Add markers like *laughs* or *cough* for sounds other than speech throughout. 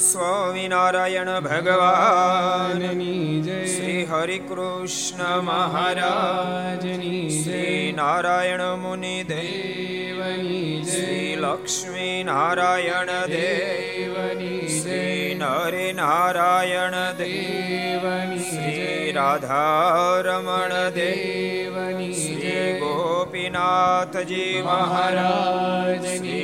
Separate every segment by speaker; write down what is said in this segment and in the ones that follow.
Speaker 1: સ્વામિનારાયણ ભગવાનની જય શ્રી હરિ કૃષ્ણ મહારાજની શ્રી નારાયણ મુનિ દેવની શ્રી લક્ષ્મી નારાયણ દેવની શ્રી નરે નારાયણ દેવની શ્રી રાધારમણ દેવની શ્રી ગોપીનાથજી મહારાજ શ્રી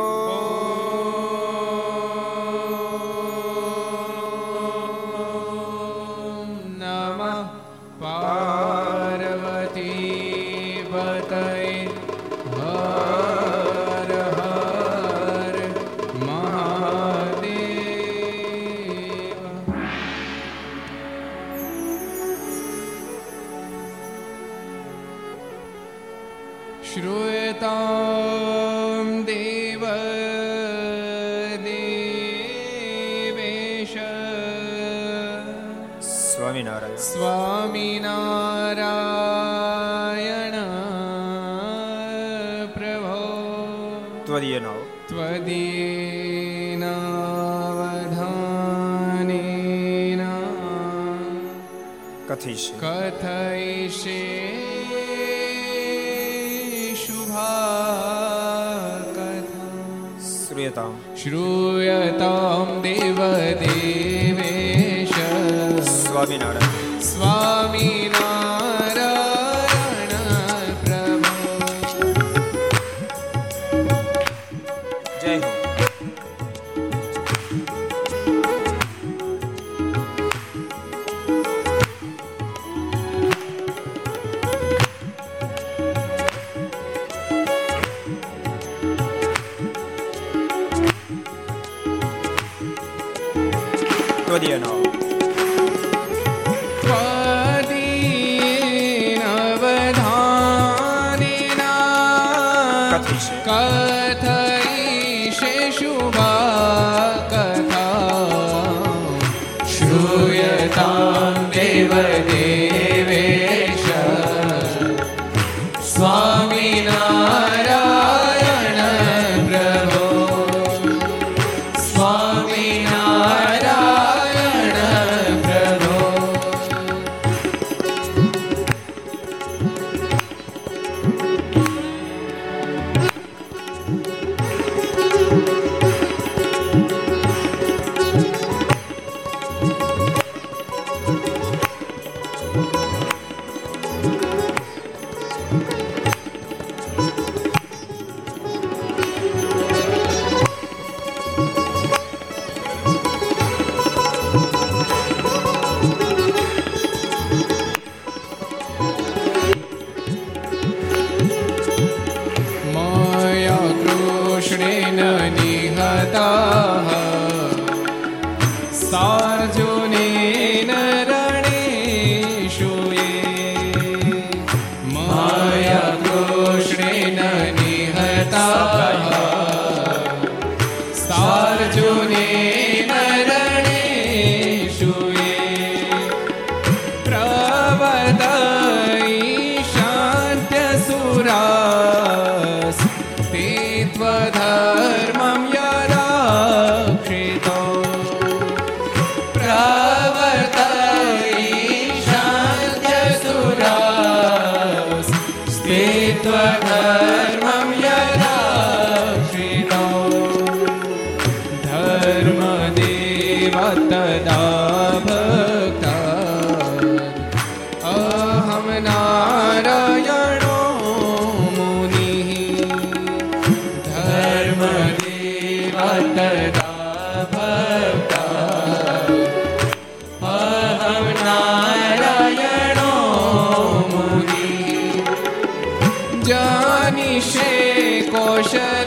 Speaker 1: for sure.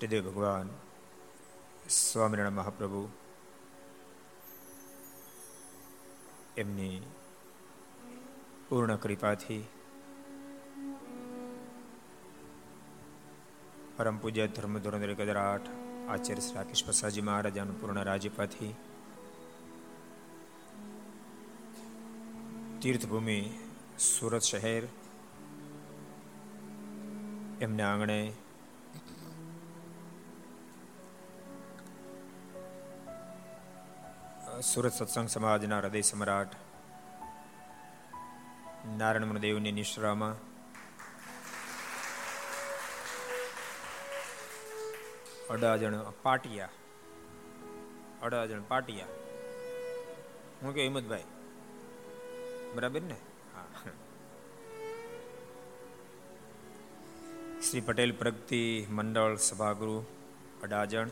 Speaker 1: ઈષ્ટદેવ ભગવાન સ્વામિનારાયણ મહાપ્રભુ એમની પૂર્ણ કૃપાથી પરમ પૂજ્ય ધર્મ ધોરણ ગજરાટ આચાર્ય શ્રી રાકેશ પ્રસાદજી મહારાજાનું પૂર્ણ રાજ્યપાથી તીર્થભૂમિ સુરત શહેર એમના આંગણે સુરત સત્સંગ સમાજના હૃદય સમ્રાટ નારાયણ દેવની નિશ્રામાં અડાજણ પાટિયા. અડાજણ પાટિયા. હું કે હિંમતભાઈ? બરાબર ને? હા. શ્રી પટેલ પ્રગતિ મંડળ સભાગૃહ, અડાજણ.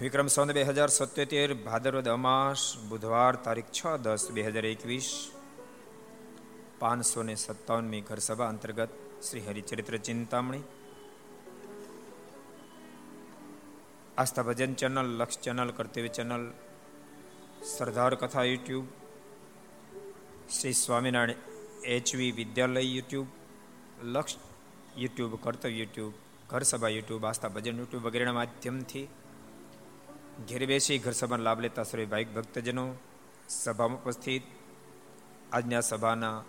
Speaker 1: વિક્રમ સોન બે હજાર સત્યોતેર ભાદરવદ અમાસ બુધવાર તારીખ છ દસ બે હજાર એકવીસ પાંચસો ને સત્તાવનમી ઘરસભા અંતર્ગત Shri Haricharitra Chintamani, Aastha Bhajan channel, Laksh channel, Kartavya channel, Sardar Katha YouTube, Shri Swaminarayan HV Vidyalaya YouTube, Laksh YouTube, Kartavya YouTube, Ghar Sabha YouTube, આસ્થા ભજન યુટ્યુબ વગેરેના માધ્યમથી ઘેર બેસી ઘર સભાનો લાભ લેતા સર્વે ભાઈક ભક્તજનો સભામાં ઉપસ્થિત. આજના સભાના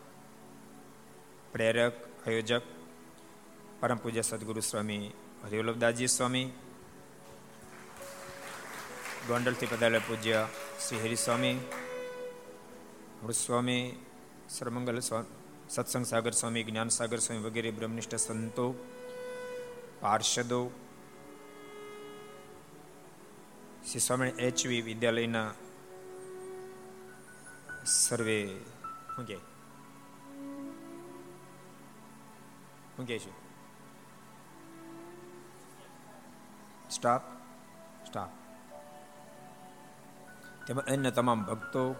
Speaker 1: પ્રેરક, આયોજક, પરમ પૂજ્ય સદગુરુ સ્વામી હરિવલ્લભદાસજી સ્વામી, ગોંડલથી પધારેલા પૂજ્ય શ્રી હરિસ્વામી સ્વામી સરમંગલ સત્સંગ સાગર સ્વામી, જ્ઞાન સાગર સ્વામી વગેરે બ્રહ્મનિષ્ઠ સંતો, પાર્ષદો શ્રી સ્વામી એચવી વિદ્યાલયના સર્વે શું કે? શું કે છે? સ્ટાફ? સ્ટાફ. તેમાં અન્ય તમામ ભક્તો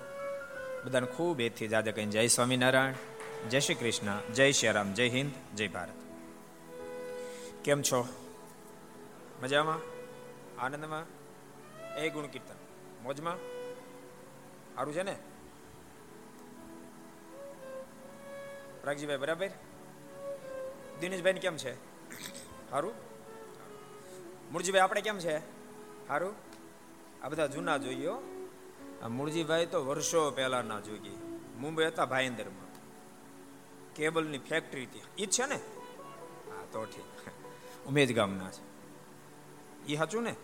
Speaker 1: બધાને ખૂબ એથી જાદે કહીને જય સ્વામિનારાયણ, જય શ્રી કૃષ્ણ, જય શ્રી રામ, જય હિન્દ, જય ભારત. કેમ છો? મજામાં? આનંદમાં? એ ગુણ કીર્તન. મોજમાં? સારું છે ને? પ્રાગજીભાઈ બરાબર? દિનેશભાઈ કેમ છે? સારું? મૂળજીભાઈ આપણે કેમ છે? સારું?
Speaker 2: આ બધા જૂના જોઈએ આ મૂળજીભાઈ તો વર્ષો પહેલાના જોઈએ. મુંબઈ હતા ભાઈંદરમાં. કેબલની ફેક્ટરી હતી. એ છે ને? હા, તો ઠીક. ઉમેદ ગામના છે. એ સાચું ને?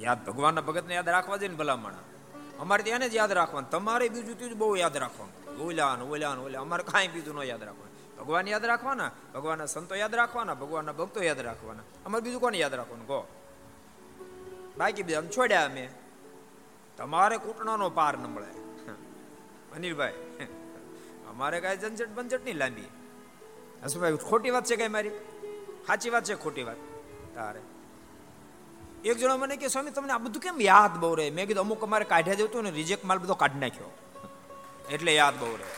Speaker 2: યાદ ભગવાનના ભગતને યાદ રાખવા જોઈએ ને ભલામણ. અમારે ત્યાં જ યાદ રાખવાનું. તમારે બીજું ત્રીજું બહુ યાદ રાખવાનું. ઓલાન ઓલાન ઓલા અમારે કાંઈ બીજું ન યાદ રાખવાનું. ભગવાન યાદ રાખવાના? ભગવાનના સંતો યાદ રાખવાના? ભગવાનના ભક્તો યાદ રાખવાના? અમારે બીજું કોને યાદ રાખવાનું? કહો. બાકી બીજા છોડ્યા અમે. તમારે કૂટણાનો પાર ન મળે. અનિલભાઈ, અમારે કાંઈ ઝંઝટ બંઝટ નહીં લાંબી. હસુભાઈ, ખોટી વાત છે કઈ મારી? સાચી વાત છે, ખોટી વાત. તારે. એક જણો મને કે, સ્વામી, તમને આ બધું કેમ યાદ બહુ રહે? મેં કીધું, અમુક અમારે કાઢ્યા જતું ને રિજેક્ટ માલ બધો કાઢી નાખ્યો. એટલે યાદ બહુ રહે.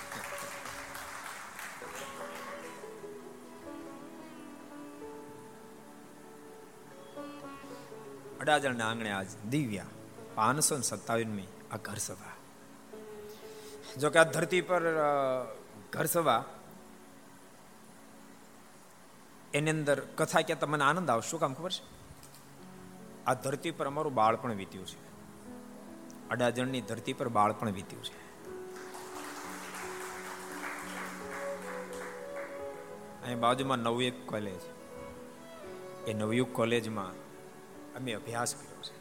Speaker 2: અડાજણના આંગણે આજ દિવ્યા, પાંચસો ને સત્તાવીસમી આ ઘર સભા. જો કે આ ધરતી પર ઘર સભા, એની અંદર કથા કહેતા તમને આનંદ આવશે, શું કામ ખબર છે? આ ધરતી પર અમારું બાળપણ વીત્યું છે. અડાજણની ધરતી પર બાળપણ વીત્યું છે. અહીં બાજુમાં નવયુગ કોલેજ એ નવયુગ કોલેજમાં અમે અભ્યાસ કર્યો છે.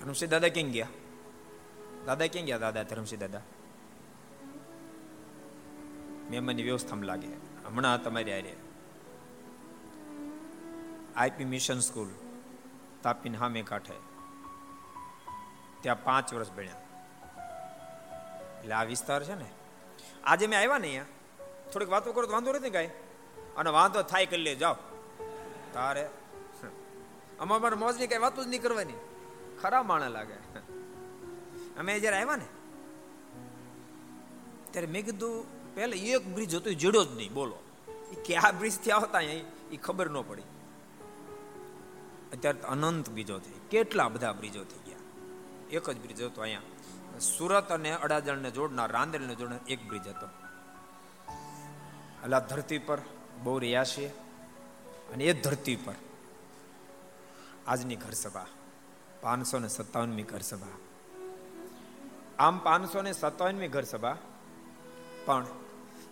Speaker 2: ધર્મસિંહ દાદા ક્યાં ગયા? દાદા ક્યાં ગયા? દાદા ધર્મસિંહ દાદા. મહેમાનની વ્યવસ્થામાં લાગે. હમણાં તમારી આરે. આઈપી મિશન સ્કૂલ, તાપીન હામે કાંઠે. ત્યાં પાંચ વર્ષ ભણ્યા. એટલે આ વિસ્તાર છે ને, આજે મેં આવ્યા ને અહીંયા. થોડીક વાતો કરો તો વાંધો નથી કાંઈ. અને વાંધો થાય કરી લે જાઓ. તારે અમારા મારા મોજની કઈ વાતો જ નહીં કરવાની. ખરા માણા લાગે. અમે જયારે આવ્યા ને, ત્યારે મેં કીધું પહેલા એક બ્રિજ હતો, એ જડ્યો જ નહીં. બોલો. એ ક્યાં બ્રિજથી આવતા એ ખબર ન પડી. અત્યારે અનંત બીજો થઈ. કેટલા બધા બ્રિજો થઈ ગયા. એક જ બ્રિજ હતો અહીંયા. સુરત અને અડાજણને જોડનાર, રાંદેરને જોડનાર એક બ્રિજ હતો. એટલે ધરતી પર બહુ રહ્યા છીએ અને એ ધરતી પર આજની ઘર સભા પાંચસો ને સત્તાવનમી ઘર સભા આમ પાંચસો ને સત્તાવનમી ઘર સભા પણ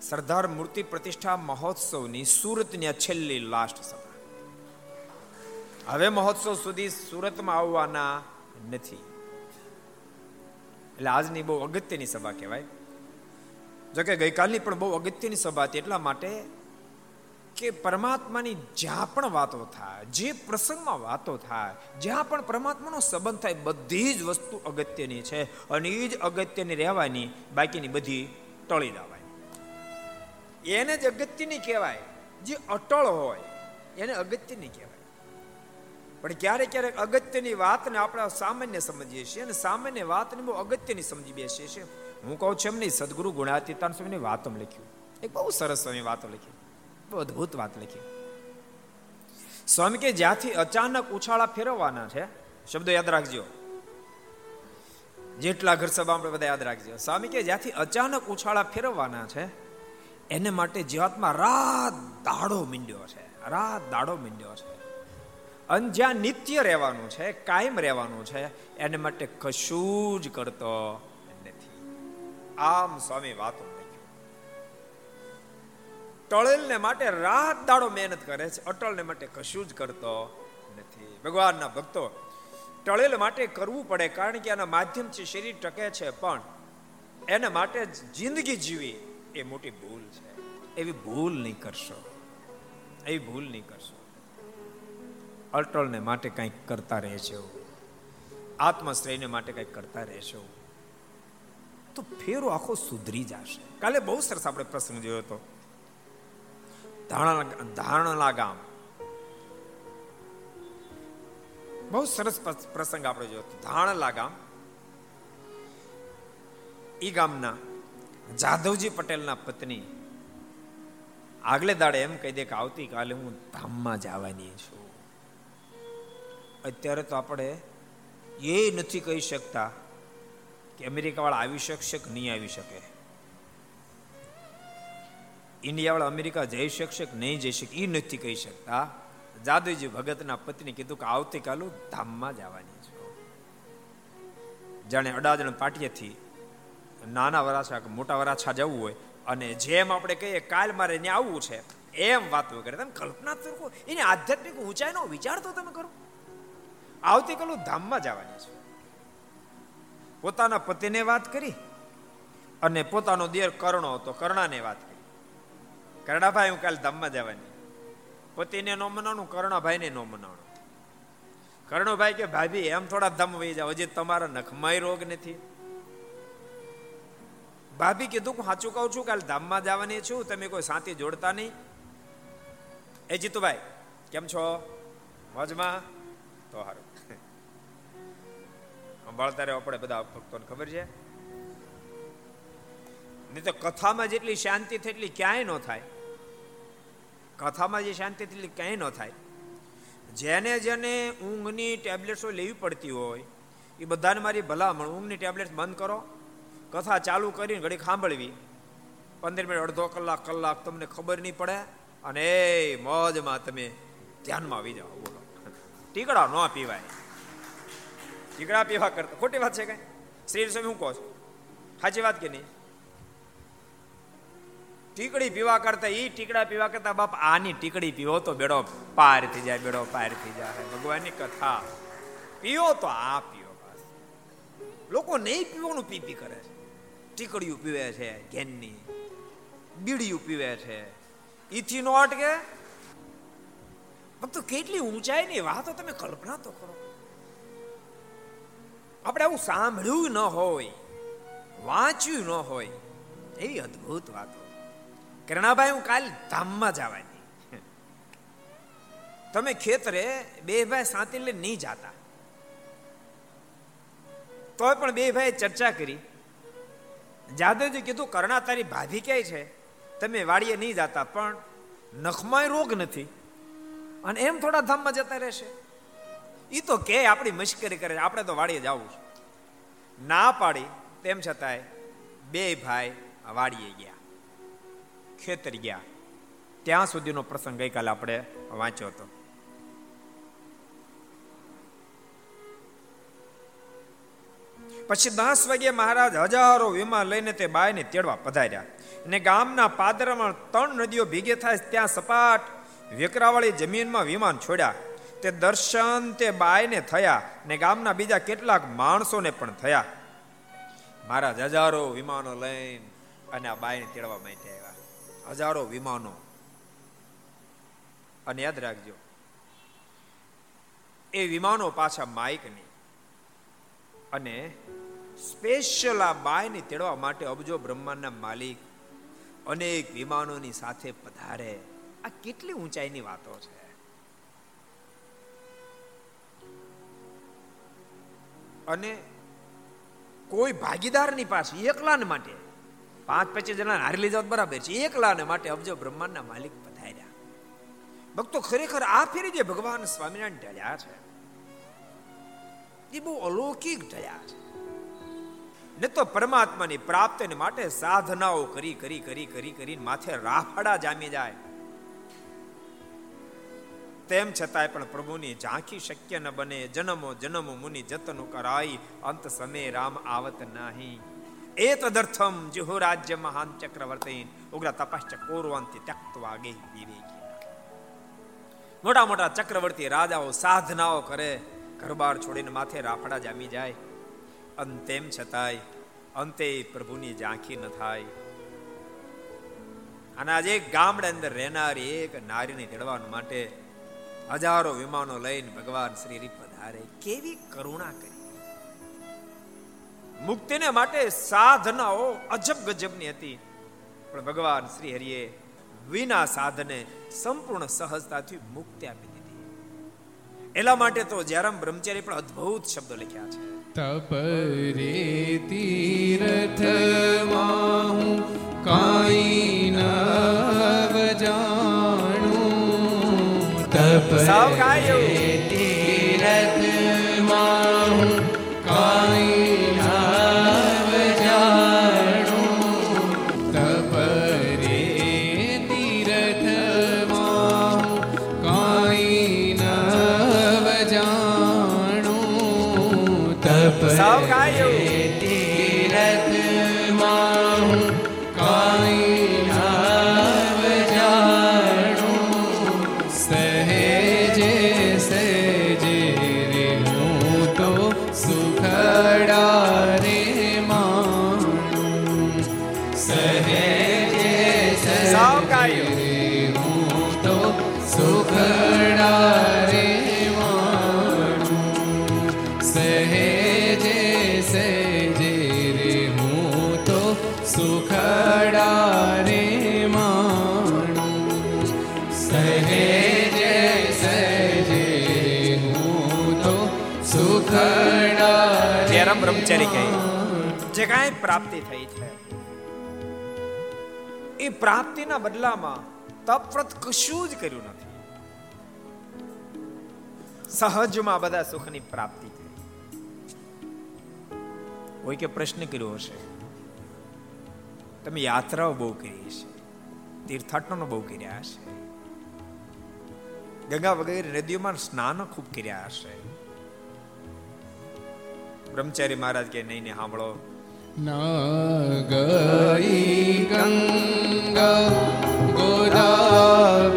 Speaker 2: સરદાર મૂર્તિ પ્રતિષ્ઠા મહોત્સવની સુરતની છેલ્લી લાસ્ટ સભા. હવે મહોત્સવ સુધી સુરતમાં આવવાના નથી. એટલે આજની બહુ અગત્યની સભા કહેવાય. જોકે ગઈકાલની પણ બહુ અગત્યની સભા હતી એટલા માટે કે પરમાત્માની જ્યાં પણ વાતો થાય, જે પ્રસંગમાં વાતો થાય, જ્યાં પણ પરમાત્માનો સંબંધ થાય, બધી જ વસ્તુ અગત્યની છે. અને એ જ અગત્યની રહેવાની બાકીની બધી ટળી દેવાય એને જ અગત્યની કહેવાય. જે અટળ હોય, એને અગત્યની કહેવાય. પણ ક્યારેક ક્યારેક અગત્યની વાતને આપણે સામાન્ય સમજીએ છીએ અને સામાન્ય વાતને બહુ અગત્યની સમજી બેસીએ છીએ. હું કહું છું એમ નહીં, સદગુરુ ગુણાતીતાન સ્વામીની વાતો લખ્યું. એક બહુ સરસ સ્વામી વાતો લખી. બહુ અદભુત વાત લખી. સ્વામી કે જ્યાંથી અચાનક ઉછાળા ફેરવવાના છે, શબ્દો યાદ રાખજો. જેટલા ઘર સભા આપણે બધા યાદ રાખજો. સ્વામી કે જ્યાંથી અચાનક ઉછાળા ફેરવવાના છે એને માટે જીવાતમાં રાત દાડો મીંડ્યો છે. રાત દાડો મીંડ્યો છે. અને જ્યાં નિત્ય રહેવાનું છે, કાયમ રહેવાનું છે, એને માટે કશું જ કરતો નથી. આમ સ્વામી વાતો ટળેલને માટે રાત દાડો મહેનત કરે છે અટલને માટે કશું જ કરતો નથી. ભગવાનના ભક્તો, ટળેલ માટે કરવું પડે, કારણ કે એના માધ્યમથી શરીર ટકે છે, પણ એના માટે જિંદગી જીવી એ મોટી ભૂલ છે. એવી ભૂલ નહીં કરશો. એવી ભૂલ નહીં કરશો. અટળને માટે કંઈક કરતા રહેશો આત્મશ્રેયને માટે કંઈક કરતા રહેશો તો ફેરો આખો સુધરી જશે. કાલે બહુ સરસ આપણે પ્રસંગ જોયો હતો. ધારણલા ગામ બહુ સરસ પ્રસંગ આપણે જોયો ધાણલા ગામ ઈ ગામના જાદવજી પટેલના પત્ની આગલે દાડે એમ કહી દે કે આવતીકાલે હું ધામમાં જવાની છું. અત્યારે તો આપણે એ નથી કહી શકતા કે અમેરિકા વાળા આવી શકશે કે નહીં આવી શકે. ઇન્ડિયાવાળા અમેરિકા જઈ શકશે કે નહીં જઈ શકે એ નથી કહી શકતા. જાદુજી ભગતના પત્ની કીધું કે આવતીકાલે ધામમાં જવાની છે. જાણે અડાજણ પાટિયેથી નાના વરાછા કે મોટા વરાછા જવું હોય, અને જેમ આપણે કહીએ કાલ મારે ત્યાં આવવું છે, એમ વાતો કરે. તમે કલ્પના તો કરો, એની આધ્યાત્મિક ઊંચાઈનો વિચાર તો તમે કરો. આવતીકાલું ધામમાં જવાની છે. પોતાના પતિને વાત કરી, અને પોતાનો દેર કર્ણો હતો, કર્ણાને વાત કરી. કર્ણાભાઈ, હું કાલે ધામમાં જવાની. પતિને નો મનાણું, કર્ણાભાઈને નો મનાણું. કર્ણભાઈ કે, ભાભી, એમ થોડા ધમ વહી જાવ હજી તમારા નખમાય રોગ નથી. ભાભી કીધું હું સાચું કહું છું કાલ ધામમાં જવાની છું, તમે કોઈ સાથી જોડતા નહીં. એ જીતુભાઈ, કેમ છો? મોજમાં? તો સારું. *laughs* સંભાળતા રહ્યો આપણે બધા ભક્તોને ખબર છે? નહીં તો કથામાં જેટલી શાંતિ થાય એટલી ક્યાંય ન થાય. કથામાં જે શાંતિ એટલી ક્યાંય ન થાય. જેને જેને ઊંઘની ટેબ્લેટ્સો લેવી પડતી હોય, એ બધાને મારી ભલામણ, ઊંઘની ટેબ્લેટ્સ બંધ કરો. કથા ચાલુ કરીને ઘડી સાંભળવી પંદર મિનિટ, અડધો કલાક કલાક તમને ખબર નહીં પડે. અને એ મોજમાં તમે ધ્યાનમાં આવી જાઓ, બોલો. ટીકડા ન પીવાય. ટીકડા પીવા કરતા ખોટી વાત છે કઈ શ્રી સ્વામી, હું કહો છો? સાચી વાત કે નહીં? ટીકડી પીવા કરતા એ ટીકડા પીવા કરતા બાપ આની ટીકડી પીવો તો બેડો પાર થઈ જાય, બેડો પાર થઈ જાય. ભગવાનની કથા. પીવો તો આ પીવો લોકો નહીં પીવાનું પી પી કરે છે. ટીકડીયું પીવે છે, ઘેનની. બીડીયું પીવે છે. ઈથી નો અટકે. ભક્તો, કેટલી ઊંચાઈ ની વાતો તમે કલ્પના તો કરો. આપણે આવું સાંભળ્યું ન હોય, વાંચ્યું ન હોય, એવી અદ્ભુત વાતો. કરણાભાઈ, હું કાલ ધામમાં જવાની. તમે ખેતરે બે ભાઈ સાંતી લઈને નહીં જાતા. તોય પણ બે ભાઈ ચર્ચા કરી. જાદવજી કીધું, કરણા તારી ભાભી ક્યાંય છે? તમે વાડીએ નહીં જતા, પણ નખમાં રોગ નથી. અને એમ થોડા ધામમાં જતા રહેશે. એ તો કે આપણી મશ્કરી કરે આપણે તો વાડીએ જવું છે. ના પાડી, તેમ છતાંય બે ભાઈ વાડીએ ગયા, ખેતર ગયા. ત્યાં સુધીનો પ્રસંગ ગઈકાલે આપણે વાંચ્યો હતો. પછી દસ વાગે મહારાજ હજારો વિમાન લઈને તે બાયને તેડવા પધાર્યા. અને ગામના પાદરમાં ત્રણ નદીઓ ભેગી થાય ત્યાં સપાટ વેકરાવાળી જમીનમાં વિમાન છોડ્યા. તે દર્શન તે બાયને થયા ને ગામના બીજા કેટલાક માણસોને પણ થયા. મહારાજ હજારો વિમાનો લઈને અને આ બાયને તેડવા માટે આવ્યા. હજારો વિમાનો. અને યાદ રાખજો, એ વિમાનો પાછા માઇકની અને સ્પેશિયલ આ બાયને તેડવા માટે અબજો બ્રહ્માંડના માલિક અનેક વિમાનોની સાથે પધારે. આ કેટલી ઊંચાઈની વાતો છે. અને કોઈ ભાગીદારની પાસે એકલાને માટે પાંચ પચીસ જણા હારી લઈ જાવ બરાબર છે. એકલાને માટે અબજો બ્રહ્માંડના માલિક પધાર્યા. ભક્તો ખરેખર આ ફેરી જે ભગવાન સ્વામિનારાયણ ઢળ્યા છે, એ બહુ અલૌકિક ઢળ્યા છે. ને તો પરમાત્માની પ્રાપ્તિને માટે સાધનાઓ કરી કરી કરી કરી કરી માથે રાફડા જામી જાય. તેમ છતાંય પણ પ્રભુની ઝાંખી શક્ય ન બને. જન્મો જન્મો મુનિ જતનો કરાઈ, અંત સમય રામ આવત નહીં. એ તદર્થમ જુહુ રાજ્ય મહાન ચક્રવર્તી. ઉગ્ર તપશ્ચ કોરવંતી ત્યક્તવા ગે વિવેકી. મોટા મોટા ચક્રવર્તી રાજાઓ સાધનાઓ કરે. ઘરબાર છોડીને માથે રાફડા જામી જાય. અને તેમ છતાંય અંતે પ્રભુની ઝાંખી ન થાય. અને આજે ગામડા અંદર રહેનારી એક નારીને તેડવા માટે હજારો વિમાનો લઈને ભગવાન શ્રી હરિ પધારે. કેવી કરુણા કરી. મુક્તિને માટે સાધનાઓ અજબ ગજબની હતી. પણ ભગવાન શ્રી હરિએ વિના સાધને સંપૂર્ણ સહજતાથી મુક્તિ આપી દીધી. એલા માટે તો જયરામ બ્રહ્મચારી પણ અદ્ભુત શબ્દો લખ્યા છે.
Speaker 1: તપરે તીર્થમાં હું કાઈ ન જાણું
Speaker 2: સાવ ગાયો. ગાયો
Speaker 1: હું તો સુખડા રે સહેજે સહેજે રે હું તો સુખડા રે સહેજે સહેજે તો સુખડા
Speaker 2: જયરામ બ્રહ્મચારી કહે જે કાંઈ પ્રાપ્તિ થઈ છે. એ પ્રાપ્તિના બદલામાં તપવ્રત કશું જ કર્યું નથી. સહજમાં બધા સુખની પ્રાપ્તિ થઈ. કોઈ કે પ્રશ્ન કર્યો હશે? તમે યાત્રાઓ બહુ કરી હશે. તીર્થાટનો બહુ કર્યા હશે. ગંગા વગેરે નદીઓમાં સ્નાન ખૂબ કર્યા હશે. બ્રહ્મચારી મહારાજ કે નહીં ને સાંભળો.
Speaker 1: નાગઈ ગંગા ગોદાવરી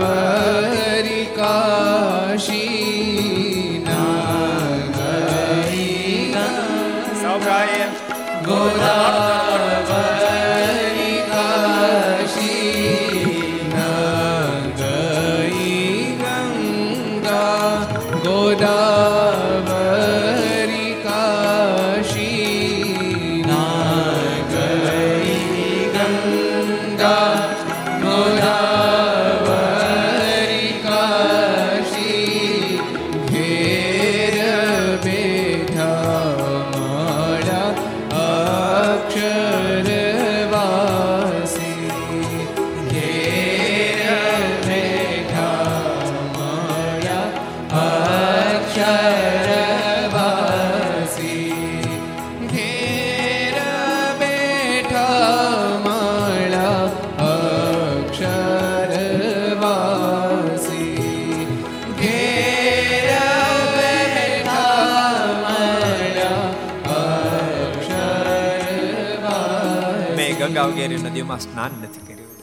Speaker 2: નદીઓમાં સ્નાન નથી કર્યું.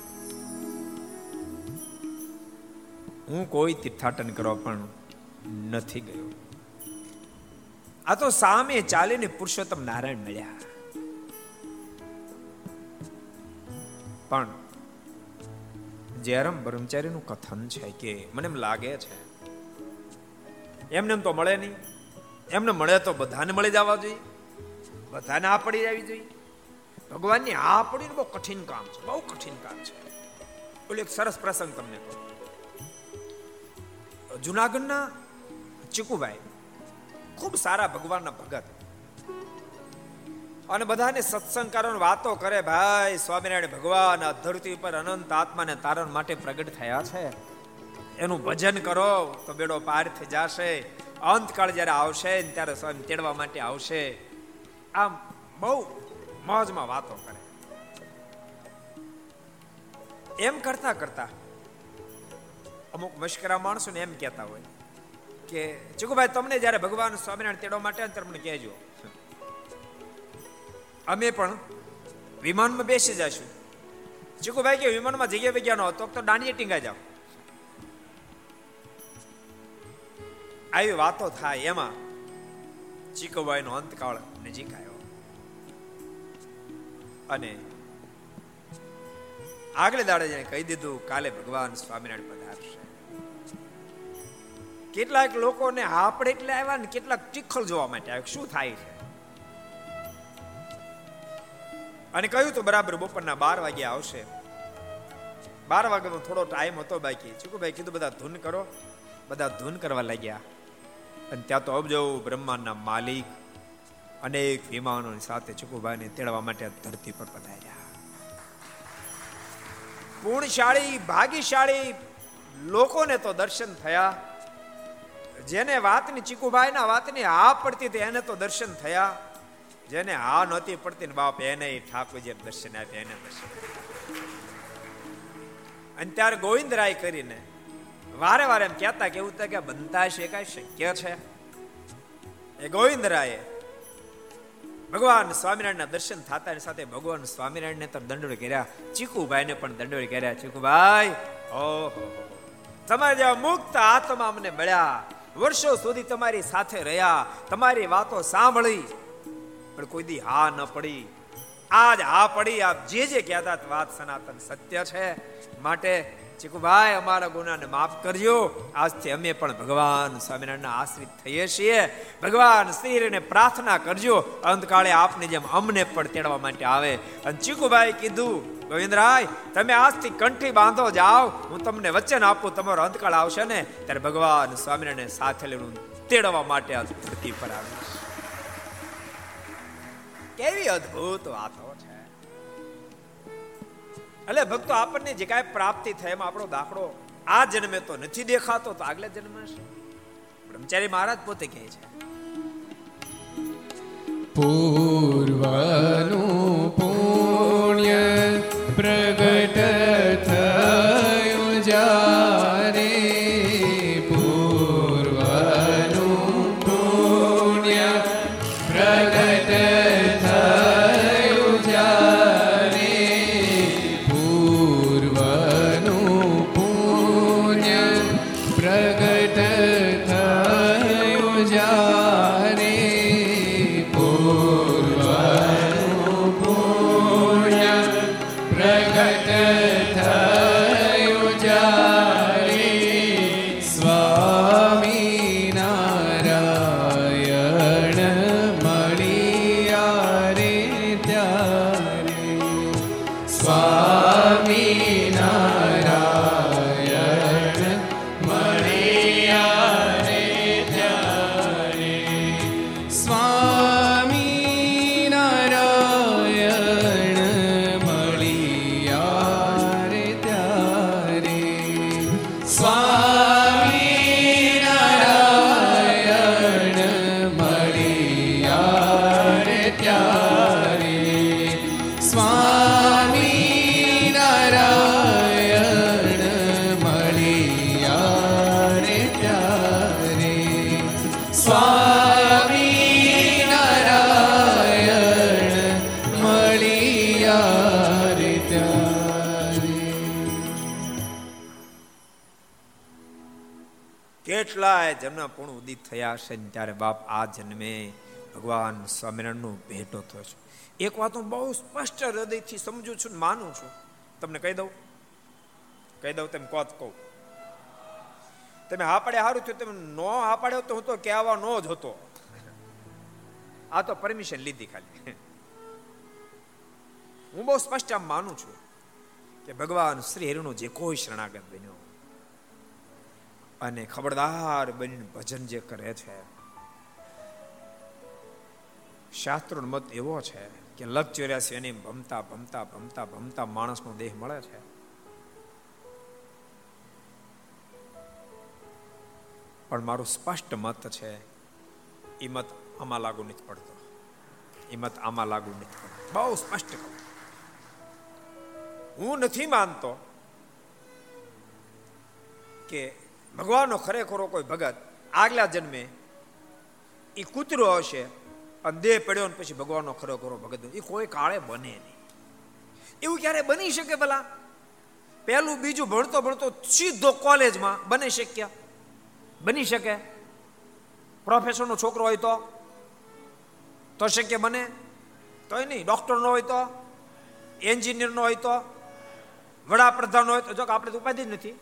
Speaker 2: હું કોઈ તીર્થાટન કરવા પણ નથી ગયો. આ તો સામે ચાલીને પુરુષોત્તમ નારાયણ મળ્યા. પણ જયરામ બ્રહ્મચારીનું કથન છે કે મને એમ લાગે છે, એમને એમ તો મળે નહીં. એમને મળે તો બધાને મળી જવા જોઈએ. બધાને આ પડી જવી જોઈએ. ભગવાનની આ પડીને બહુ કઠિન કામ છે, બહુ કઠિન કામ છે. ઓલો એક સરસ પ્રસંગ તમને કહું. જુનાગઢના ચીકુભાઈ ખૂબ સારા ભગવાનના ભગત. અને બધાને સત્સંગ વાતો કરે, ભાઈ, સ્વામિનારાયણ ભગવાન, આ ધરતી ઉપર અનંત આત્માને તારણ માટે પ્રગટ થયા છે. એનું ભજન કરો, તો બેડો પાર થઈ જશે. અંતકાળ જ્યારે આવશે ત્યારે સ્વામી તેડવા માટે આવશે. આમ બહુ મોજમાં વાતો કરે. એમ કરતા કરતા અમુક મશ્કરા માણસો ને એમ કહેતા હોય કે, ચુકુભાઈ, તમને જ્યારે ભગવાન સ્વામિનારાયણ તેડવા માટે તમને કહેજો. અમે પણ વિમાનમાં બેસી જશું. ચુકુભાઈ કે, વિમાનમાં જગ્યા વગ્યા ન તો દાંડીએ ટીંગા જાઓ. આવી વાતો થાય એમાં ચીકુભાઈનો અંતકાળ નજીક આવ્યો. અને આગલે દાડે જેને કહી દીધું, કાલે ભગવાન સ્વામિનારાયણ પધારશે કેટલાક લોકોને આપણે એટલે આવ્યા ને કેટલાક ચીખલ જોવા માટે આવ્યા શું થાય છે? અને કહ્યું તો બરાબર બપોરના બાર વાગે આવશે. બાર વાગ્યાનો થોડો ટાઈમ હતો બાકી. ચીકુભાઈ કીધું, બધા ધૂન કરો. બધા ધૂન કરવા લાગ્યા. અને ત્યાં તો અબજો બ્રહ્માંડના માલિક અનેક વિમાનોની સાથે ચીકુભાઈને તેડવા માટે ધરતી પર પધાર્યા. પૂર્ણશાળી ભાગીશાળી લોકોને તો દર્શન થયા. જેને વાતની, ચીકુભાઈના વાતની હા પડતી હતી, એને તો દર્શન થયા. જેને હા નહોતી પડતી ને બાપ એને ઠાકોરજી દર્શન આપ્યા, એને દર્શન અને ત્યારે ગોવિંદરાય કરીને વારે વારે એમ કહેતા કે એવું કે બનતા છે કઈ શક્ય છે? એ ગોવિંદરાયે ભગવાન સ્વામિનારાયણના દર્શન થતા સાથે ભગવાન સ્વામિનારાયણને તો દંડોળ કર્યા, ચીકુભાઈને પણ દંડોળ કર્યા. ચીકુભાઈ, ઓહો. તમારા જેવા મુક્ત આત્મા અમને મળ્યા. વર્ષો સુધી તમારી સાથે રહ્યા. તમારી વાતો સાંભળી. પણ કોઈ દી હા ન પડી. આજ હા પડી. આપ જે જે કહેતા વાત સનાતન સત્ય છે. માટે ચીકુભાઈ અમારા ગુનાને માફ કરજો. આજથી અમે પણ ભગવાન સ્વામિનારાયણના આશ્રિત થઈએ છીએ. ભગવાન શ્રીને પ્રાર્થના કરજો. અંતકાળે આપને જેમ અમને પણ તેડવા માટે આવે. અને ચીકુભાઈ કીધું, ગોવિંદરાય, તમે આજથી કંઠી બાંધો જાઓ. હું તમને વચન આપું, તમારો અંતકાળ આવશે ને. ત્યારે ભગવાન સ્વામિનારાયણ સાથે લઈને તેડવા માટે આજ ધરતી પર આવીશ. કેવી અદ્ભુત વાતો. એટલે ભક્તો, આપણને જે કાંઈ પ્રાપ્તિ થાય એમાં આપણો દાખલો આ જન્મે તો નથી દેખાતો, તો આગલા જન્મ હશે બ્રહ્મચારી મહારાજ પોતે કહે છે.
Speaker 1: પૂર્વનું
Speaker 2: પૂર્ણ ઉદિત થયા છે ત્યારે બાપ આ જન્મે ભગવાન સ્વામિનારાયણનો ભેટો થયો છે. એક વાત હું બહુ સ્પષ્ટ હૃદયથી સમજુ છું માનું છું. તમને કહી દઉં? કહી દઉં તેમ કોત કહું. તમે હા પાડે સારું થયું, તમે નો હા પાડ્યો તો હું તો કહેવા નો જ હતો. આ તો પરમિશન લીધી ખાલી. હું બહુ સ્પષ્ટ આમ માનું છું કે ભગવાન શ્રી હરિનો જે કોઈ શરણાગત બન્યો અને ખબરદાર બનીને ભજન જે કરે છે. શાસ્ત્રો મત એવો છે કે લગ ચોર્યાસી એની ભમતા ભમતા ભમતા ભમતા માણસનો દેહ મળે છે. પણ મારું સ્પષ્ટ મત છે, એ મત આમાં લાગુ નથી પડતો. એ મત આમાં લાગુ નથી પડતો. બહુ સ્પષ્ટ કહું. હું નથી માનતો કે ભગવાનનો ખરેખરો કોઈ ભગત આગલા જન્મે એ કૂતરો હશે અને દેહ પડ્યો ને પછી ભગવાનનો ખરેખરો ભગત એ કોઈ કાળે બને નહીં. એવું ક્યારે બની શકે ભલા? પહેલું બીજું ભણતો ભણતો સીધો કોલેજમાં બની શક્ય. બની શકે? પ્રોફેસરનો છોકરો હોય તો? તો શક્ય બને? તોય નહીં. ડોક્ટરનો હોય તો? એન્જિનિયરનો હોય તો? વડાપ્રધાન હોય તો? જો આપણે તો ઉપાધિ જ નથી.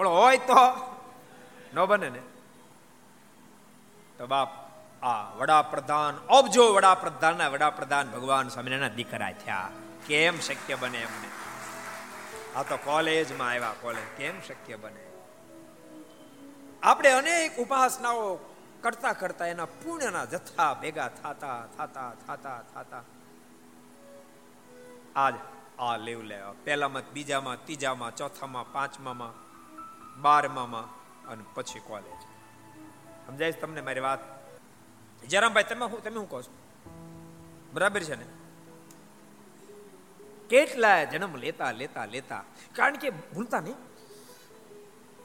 Speaker 2: પણ હોય તો ન બને ને. તો બાપ, આ વડાપ્રધાન, અબજો વડાપ્રધાનના વડાપ્રધાન ભગવાન સ્વામિનારાયણ દીકરા થયા. કેમ શક્ય બને એમને? આ તો કોલેજમાં આવ્યા, કોલેજ. કેમ શક્ય બને? આપણે અનેક ઉપાસનાઓ કરતા કરતા એના પુણ્યના જથ્થા ભેગા થાતા થાતા થાતા થાતા. આજ આ લેવ લેવા પહેલામાં, બીજામાં, ત્રીજામાં, ચોથામાં, પાંચમામાં બારમામાં અને પછી કોલેજ સમજાય તમને મારી વાત? જરામભાઈ તમે હું તમે શું કહો છો? બરાબર છે ને? કેટલા જન્મ લેતા લેતા લેતા, કારણ કે ભૂલતા નહીં.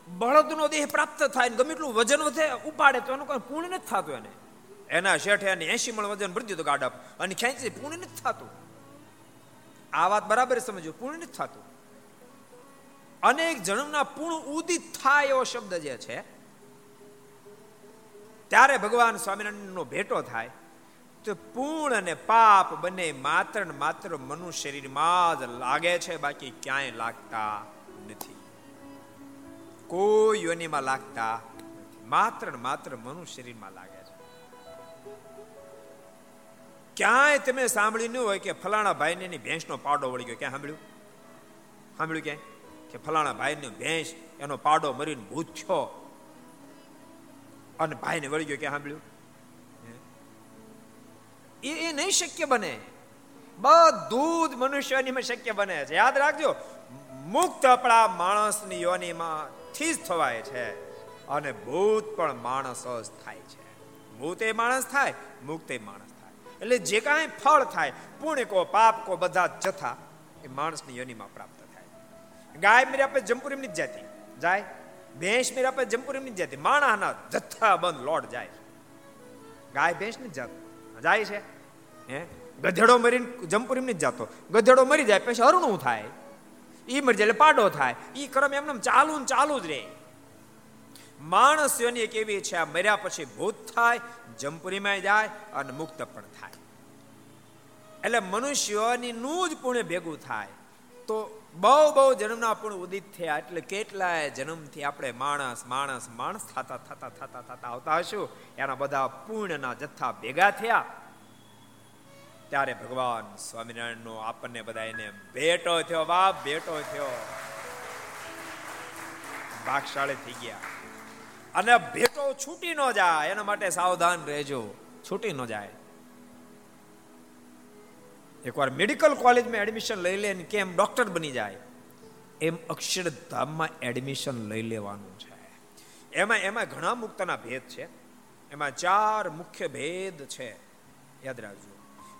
Speaker 2: બળદનો દેહ પ્રાપ્ત થાય ગમે એટલું વજન વધે, ઉપાડે તો એનું કોઈ પૂર્ણ નથી થતું એને. એના શેઠે એને એસી મણ વજન ભરી દીધું ગાડપ અને ખેંચી પૂર્ણ નથી થતું. આ વાત બરાબર સમજો પૂર્ણ નથી થતું. અનેક જન્મના પૂર્ણ ઉદિત થાય એવો શબ્દ જે છે, ત્યારે ભગવાન સ્વામિનારાયણનો ભેટો થાય, તો પૂર્ણ અને પાપ બંને માત્ર ને માત્ર મનુષ્ય શરીરમાં જ લાગે છે, બાકી ક્યાંય લાગતા નથી. કોઈ યોનિમાં લાગતા માત્ર ને માત્ર મનુષ્ય શરીરમાં લાગે છે. ક્યાંય તમે સાંભળ્યું ન હોય કે ફલાણા ભાઈને એની ભેંસનો પાડો વળી ગયો ક્યાં સાંભળ્યું? સાંભળ્યું ક્યાંય? કે ફલાણા ભાઈની ભેંસ, એનો પાડો મરીને ભૂત છો અને ભાઈને વળી ગયો કે સાંભળ્યું? એ એ નહીં શક્ય બને. બધું જ શક્ય બને છે. યાદ રાખજો, મુક્ત આપણા માણસની યોનીમાં થી જ થવાય છે. અને ભૂત પણ માણસ જ થાય છે. ભૂત એ માણસ થાય, મુક્ત માણસ થાય. એટલે જે કાંઈ ફળ થાય, પુણ્ય કો, પાપ કો, બધા જથા એ માણસની યોનીમાં પ્રાપ્ત ગાય મેરે આપણે જંપુરીમની જ જાતી. જાય? ભેંસ મેરે આપણે જંપુરીમની જ જાતી. માણાના જથ્થા બંધ લોટ જાય. ગાય ભેંસની જાત. જાય છે? હે? ગધેડો મરીને જંપુરીમની જ જાતો. ગધેડો મરી જાય પછી અરુણું થાય. એ મરી જાય એટલે પાડો થાય. એ ક્રમ એમને ચાલુ ને ચાલુ જ રહે. માણસોની એક એવી છે મર્યા પછી ભૂત થાય જમપુરીમાં જાય અને મુક્ત પણ થાય. એટલે મનુષ્યોની નું જ પુણ્ય ભેગું થાય. તો બહુ બહુ જન્મના પણ ઉદિત થયા. એટલે કેટલાય જન્મથી આપણે માણસ માણસ માણસ થતા થતા થતા થતા આવતા હશું. એના બધા પૂર્ણના જથ્થા ભેગા થયા. ત્યારે ભગવાન સ્વામિનારાયણનો આપણને બધા એને ભેટો થયો. બાપ ભેટો થયો. ભાગશાળી થઈ ગયા. અને ભેટો છૂટી ન જાય. એના માટે સાવધાન રહેજો. છૂટી ન જાય. એકવાર મેડિકલ કોલેજમાં એડમિશન લઈ લે કેમ ડોક્ટર બની જાય? એમ અક્ષરધામમાં એડમિશન લઈ લેવાનું છે. એમાં એમાં ઘણા મુક્તના ભેદ છે. એમાં ચાર મુખ્ય ભેદ છે. યાદ રાખજો.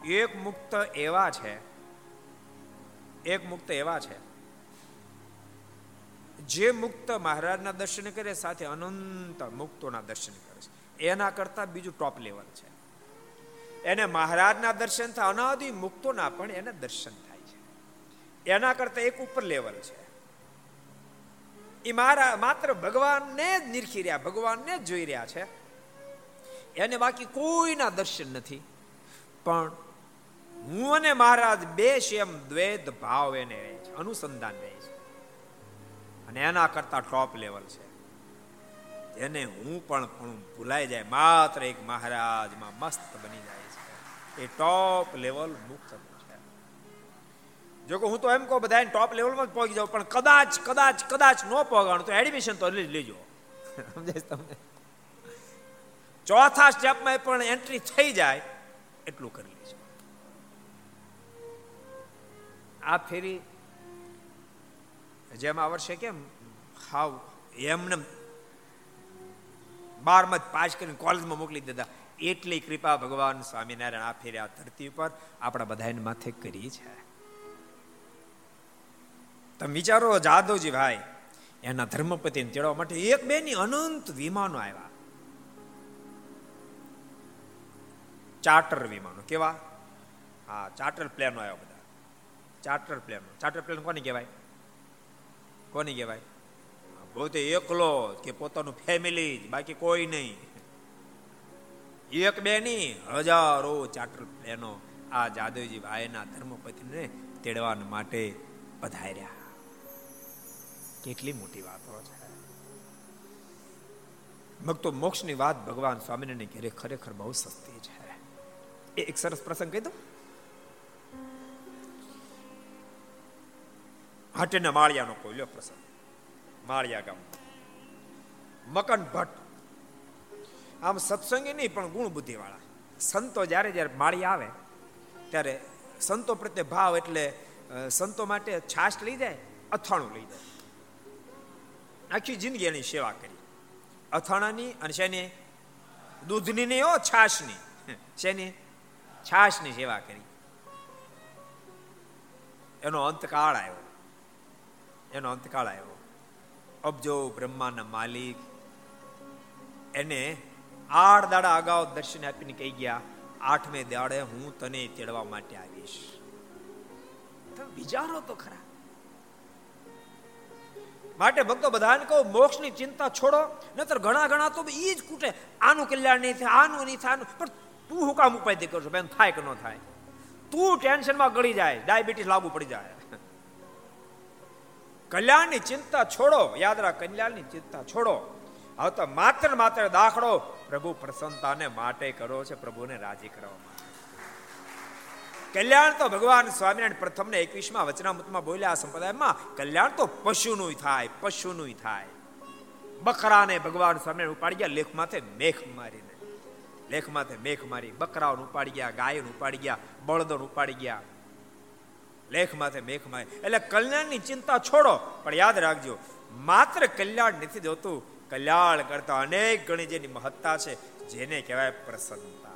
Speaker 2: એક મુક્ત એવા છે. એક મુક્ત એવા છે. જે મુક્ત મહારાજના દર્શન કરે સાથે અનંત મુક્તોના દર્શન કરે છે. એના કરતા બીજું ટોપ લેવલ છે. એને મહારાજના દર્શન થાય, અનાદિ મુક્તોના પણ એને દર્શન થાય છે. એના કરતા એક ઉપર લેવલ છે. એ મારા, માત્ર ભગવાનને જ નિરખી રહ્યા, ભગવાનને જ જોઈ રહ્યા છે. એને બાકી કોઈના દર્શન નથી. પણ હું અને મહારાજ બે સેમ દ્વૈત ભાવ એને રહે છે, અનુસંધાન રહે છે. અને એના કરતા ટોપ લેવલ છે. એને હું પણ ભૂલાઈ જાય, માત્ર એક મહારાજમાં મસ્ત બની જાય. એ ટોપ લેવલ મુક્ત છે. જો કે હું તો એમ કહું બધા ટોપ લેવલમાં જ પહોંચી જાઉં પણ કદાચ કદાચ કદાચ ન પહોંચાડું તો એડમિશન તો લેજો. સમજાય તમને? ચોથા સ્ટેપમાં પણ એન્ટ્રી થઈ જાય એટલું કરી લેજો. આ ફેરી જેમ આ વર્ષે કેમ? હાવ એમને બારમાં જ પાસ કરીને કોલેજમાં મોકલી દીધા. એટલી કૃપા ભગવાન સ્વામિનારાયણ આ ફેર્યા ધરતી ઉપર, આપણા બધાને માથે કરી છે. તમે વિચારો, જાદવજી ભાઈ, એના ધર્મપતિને તેડવા માટે એક બે ની અનંત વિમાનો આવ્યા. ચાર્ટર વિમાનો, કેવા? હા, ચાર્ટર પ્લેનો આવ્યા બધા. Charter plane. ચાર્ટર પ્લેન કોને કહેવાય? કોને કહેવાય? પોતે એકલો કે પોતાનું ફેમિલી બાકી કોઈ નહીં. એક બે ની હજારો ચાર્ટર પ્લેનો આ જાદવજી ભાઈના ધર્મપતિને તેડવા માટે પધાર્યા. કેટલી મોટી વાતો છે. ભક્તો મોક્ષની વાત ભગવાન સ્વામિનારાયણ ઘેરે ખરેખર બહુ સસ્તી છે. એ એક સરસ પ્રસંગ કહી દઉં. હાટેના માળિયાનો કોઈ લ્યો પ્રસંગ. માળિયા ગામ. મકન ભટ્ટ આમ સત્સંગી નહીં, પણ ગુણ બુદ્ધિ વાળા સંતો જ્યારે જ્યારે માળી આવે, ત્યારે સંતો પ્રત્યે ભાવ એટલે સંતો માટે છાશ લઈ જાય, અથાણું લઈ જાય. આખી જિંદગી એની સેવા કરી. અથાણાની અને શેની? દૂધની નહીં હો, છાશની. શેની? છાશની સેવા કરી. એનો અંતકાળ આવ્યો. એનો અંતકાળ આવ્યો. અબજો બ્રહ્માના માલિક. એને આઠ દાડા અગાઉ દર્શન આપીને કહી ગયા, આઠમે દાડે હું તને તેડવા માટે આવીશ. તમે વિચારો તો ખરા. માટે ભક્તો બધાને કહો, મોક્ષની ચિંતા છોડો નતર ઘણા ઘણા તો એ જ કૂટે આનું કલ્યાણ નહીં થાય, આનું નહીં થાય પણ તું હું કામ ઉપાય કરશો? બેન, થાય કે ન થાય? તું ટેન્શનમાં ગળી જાય, ડાયાબિટીસ લાગુ પડી જાય. કલ્યાણની ચિંતા છોડો, યાદ રાખ, કલ્યાણની ચિંતા છોડો. હવે તો માત્ર માત્ર દાખલો પ્રભુ પ્રસન્નતાને માટે કરો છે, પ્રભુને રાજી કરવા કલ્યાણ તો ભગવાન સ્વામિનારાયણ પ્રથમને એકવીસમાં વચનામૃતમાં બોલ્યા સંપ્રદાયમાં, કલ્યાણ તો પશુનું થાય પશુનું થાય. બકરાને ભગવાન સ્વામિનારાયણ ઉપાડી ગયા લેખ માથે મેખ મારીને. લેખ માથે મેઘ મારી, બકરાઓને ઉપાડી ગયા, ગાયને ઉપાડી ગયા, બળદોને ઉપાડી ગયા. લેખ માથે મેખ મારી. એટલે કલ્યાણની ચિંતા છોડો, પણ યાદ રાખજો, માત્ર કલ્યાણ નથી જોતું કલ્યાણ કરતા અનેક ગણી જેની મહત્તા છે, જેને કહેવાય પ્રસન્નતા.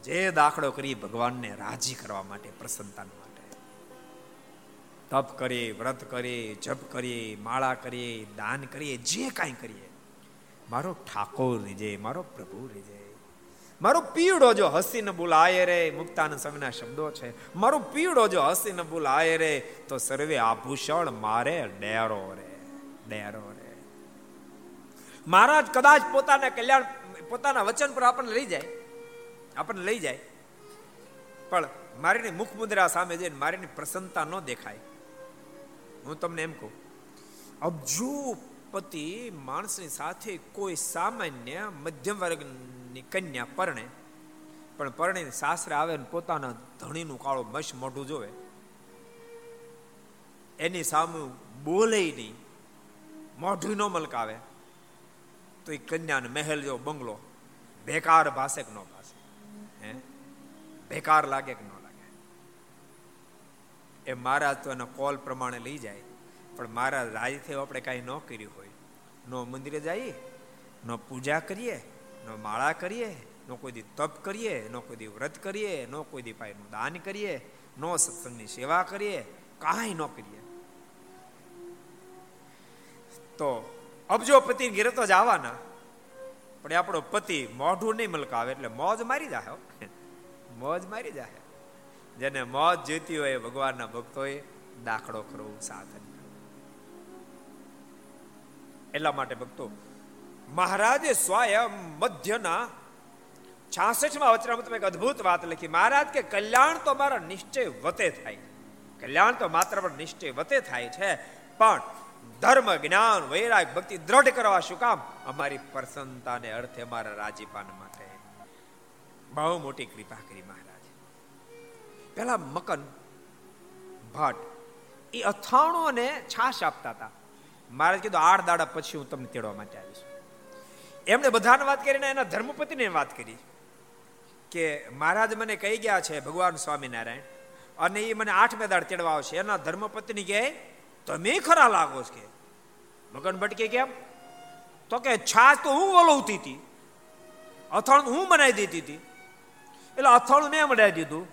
Speaker 2: જે દાખલો કરી ભગવાનને રાજી કરવા માટે પ્રસન્નતા માટે. તપ કરીએ વ્રત કરીએ જપ કરીએ માળા કરીએ દાન કરીએ, જે કાંઈ કરીએ. મારો ઠાકોર રીજે, મારો પ્રભુ રીજે. મારો પીડો જો હસી ન બોલાય રે, મુક્તાનંદ સ્વામીના શબ્દો છે. મારો પીડો જો હસી ન બોલાય રે, તો સર્વે આભૂષણ મારે ડેરો રે ડેરો રે. મહારાજ કદાચ પોતાના કલ્યાણ, પોતાના વચન પર આપણને લઈ જાય. આપણને લઈ જાય. પણ મારીની મુખ મુદ્રા સામે જઈને મારીની પ્રસન્નતા ન દેખાય. હું તમને એમ કહું અબજુ પતિ માણસની સાથે કોઈ સામાન્ય મધ્યમ વર્ગની કન્યા પરણે, પણ પરણે સાસરે આવે ને પોતાના ધણીનું કાળો મશ મોઢું જોવે. એની સામે બોલે નહીં, મોઢું ન મલકાવે. તો એ કન્યાને મહેલ જેવો બંગલો. બેકાર ભાષે કે ન ભાષે હે? બેકાર લાગે કે ન લાગે? એ મહારાજ તો એના કોલ પ્રમાણે લઈ જાય. પણ મહારાજ રાજી થયો આપણે કાંઈ ન કર્યું હોય. નો મંદિરે જઈએ, નો પૂજા કરીએ, નો માળા કરીએ, નો કોઈ દી તપ કરીએ, નો કોઈ દી વ્રત કરીએ, નો કોઈ દી પાયનું દાન કરીએ, નો સત્સંગની સેવા કરીએ, કાંઈ ન કરીએ. તો અબજો પતિ ઘેરે તો જવાના. પણ આપણો પતિ મોઢું નહીં મલકાવે એટલે મોજ મારી જાય મોજ મારી જાય જેને મોજ જોઈતી હોય ભગવાનના ભક્તોએ દાખલો કરવું સાધન. એટલા માટે ભક્તો, મહારાજે સ્વયં મધ્યના છાસઠમાં વચનામૃતમાં એક અદ્ભુત વાત લખી. મહારાજ કે, કલ્યાણ તો મારા નિશ્ચય વતે થાય. કલ્યાણ તો માત્ર પણ નિશ્ચય વતે થાય છે. પણ ધર્મ, જ્ઞાન, વૈરાગ, ભક્તિ દ્રઢ કરવા શું કામ? અમારી પ્રસન્નતાને અર્થે અમારા રાજીપાન માટે. બહુ મોટી કૃપા કરી મહારાજ. પેલા મકન ભટ્ટ એ અથાણું અને છાશ આપતા હતા. મહારાજ કીધું, આઠ દાડા પછી હું તમને તેડવા માટે આવીશ. એમણે બધાને વાત કરીને એના ધર્મપતિને વાત કરી કે, મહારાજ મને કહી ગયા છે ભગવાન સ્વામિનારાયણ અને એ મને આઠ બે દાડ તેડવા આવશે. એના ધર્મપત્ની કહે તમે ખરા લાગો કે? મગન ભટકે કેમ? તો કે છાશ તો હું વલોવતી હતી. અથાણું હું બનાવી દેતી હતી. એટલે અથાણું મેં બનાવી દીધું.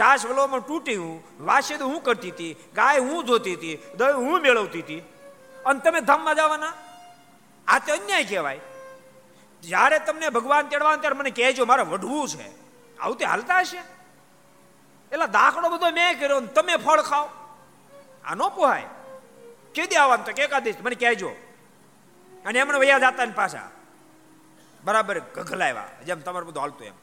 Speaker 2: છાશ વલોમાં તૂટી હું, વાસે તો હું કરતી હતી, ગાય હું ધોતી હતી, દહીં હું મેળવતી હતી. અને તમે ધામમાં જવાના? આ તો અન્યાય કહેવાય. જ્યારે તમને ભગવાન તેડવા ત્યારે મને કહેજો, મારે વઢવું છે. આવું તે હાલતા હશે? એટલે દાખલો બધો મેં કર્યો તમે ફળ ખાઓ. આ ન પોહાય. કેદી આવવાનું તો એકાદીશ મને કહેજો. અને એમણે વૈયા જતા ને પાછા. બરાબર ગગલાવ્યા જેમ તમારું બધું હાલતું એમ.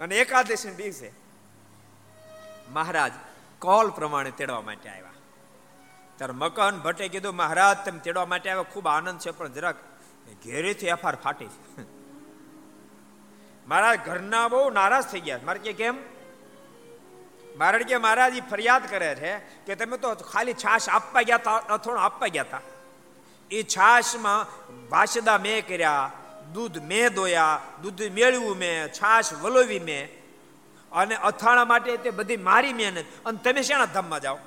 Speaker 2: અને એકાદશી દિવસે મહારાજ કોલ પ્રમાણે તેડવા માટે આવ્યા. ત્યારે મકન ભટ્ટે કીધું, મહારાજ, તમે તેડવા માટે આવ્યા. ખૂબ આનંદ છે, પણ જરાક ઘેરેથી એફઆર ફાટી છે. મારા ઘરના બહુ નારાજ થઈ ગયા મારે કે કેમ? મારે કે મહારાજ ફરિયાદ કરે છે કે તમે તો ખાલી છાશ આપવા ગયા હતા અથોણું આપવા ગયા હતા એ છાશમાં વાસદા મેં કર્યા, દૂધ મેં દોયા દૂધ મેળવ્યું મેં, છાશ વલોવી મેં. અને અથાણા માટે તે બધી મારી મહેનત. અને તમે શેના ધામમાં જાઓ?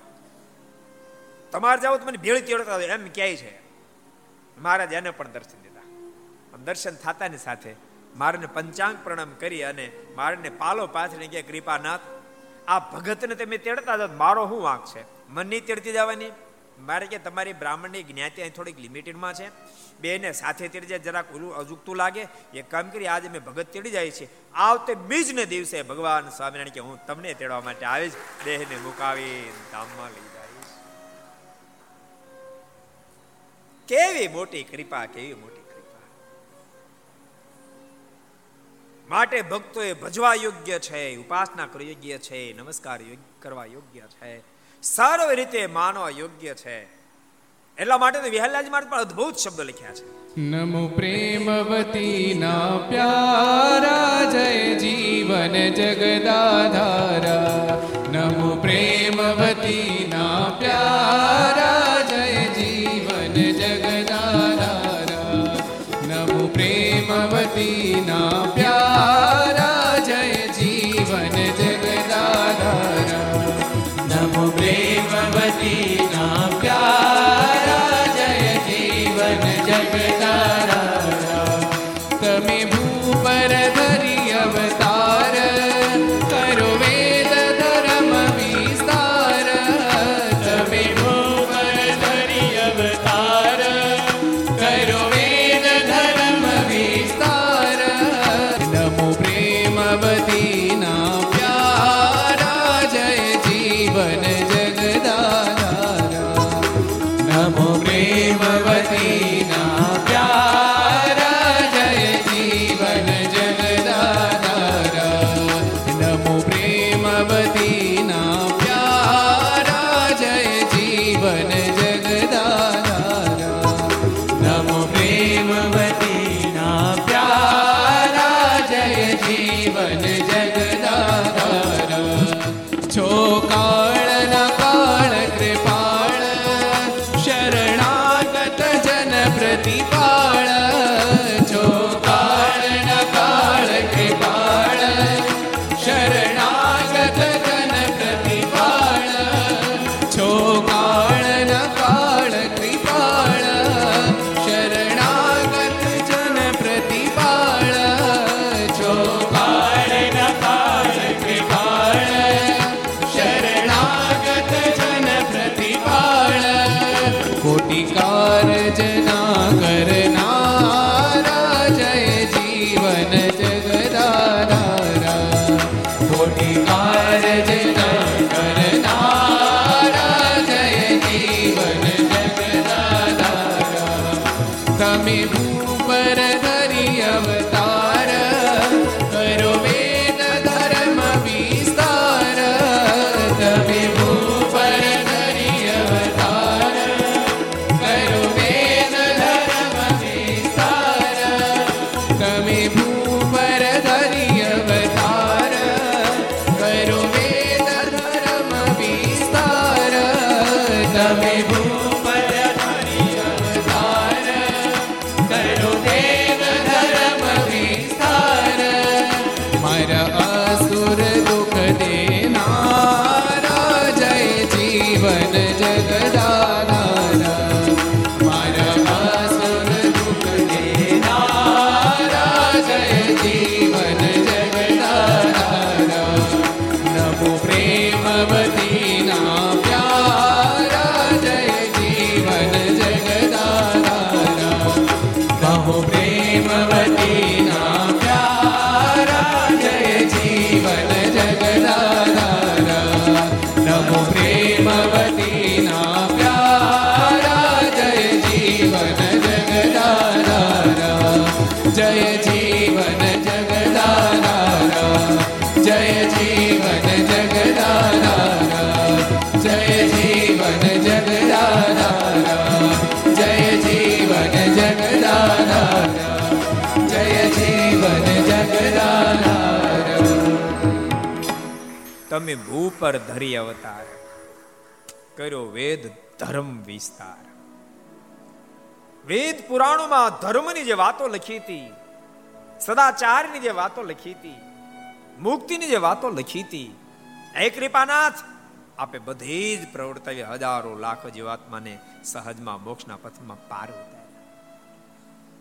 Speaker 2: તમારે જાઓ તો મને ભેળ તેડતા એમ ક્યાંય છે. મહારાજ એને પણ દર્શન દીધા. દર્શન થતાની સાથે મારને પંચાંગ પ્રણામ કરી અને મારને પાલો પાછળ ગયા કૃપાનાથ આ ભગતને તમે તેડતા હતા, મારો શું વાંક છે? મનની તેડતી જવાની? મારે કે તમારી બ્રાહ્મણની જ્ઞાતિ અહીં થોડીક લિમિટેડમાં છે. બેને સાથે તેડી જરાક ઓલું અજુકતું લાગે. એ કામ કરી, આજે મેં ભગત તેડી જાય છે. આવતે બીજને દિવસે ભગવાન સ્વામિનારાયણ કે હું તમને તેડવા માટે આવીશ. દેહને મુકાવી ધામમાં લઈ જઈશ. કેવી મોટી કૃપા, કેવી મોટી માટે ભક્તોએ ભજવા યોગ્ય છે, ઉપાસના કરવા યોગ્ય છે, નમસ્કાર કરવા યોગ્ય છે. સર્વ રીતે માનવા યોગ્ય છે. એટલા માટે તો વિહલાજ માટે પણ અદ્ભુત શબ્દ લખ્યા છે.
Speaker 1: નમો પ્રેમવતી ના પ્યારા, જય જીવન જગદાધારા. નમો પ્રેમવતી ના પ્યારા તમે
Speaker 2: પર ધરી અવતાર. કર્યો વેદ ધર્મ વિસ્તાર. વેદ પુરાણોમાં ધર્મની જે વાતો લખી હતી, સદાચારની જે વાતો લખી હતી, મુક્તિની જે વાતો લખી હતી, હે કૃપાનાથ, આપે બધી જ પ્રવર્તાવી હજારો લાખો જીવાત્માને સહજમાં મોક્ષના પથમાં પાર ઉતાર્યા.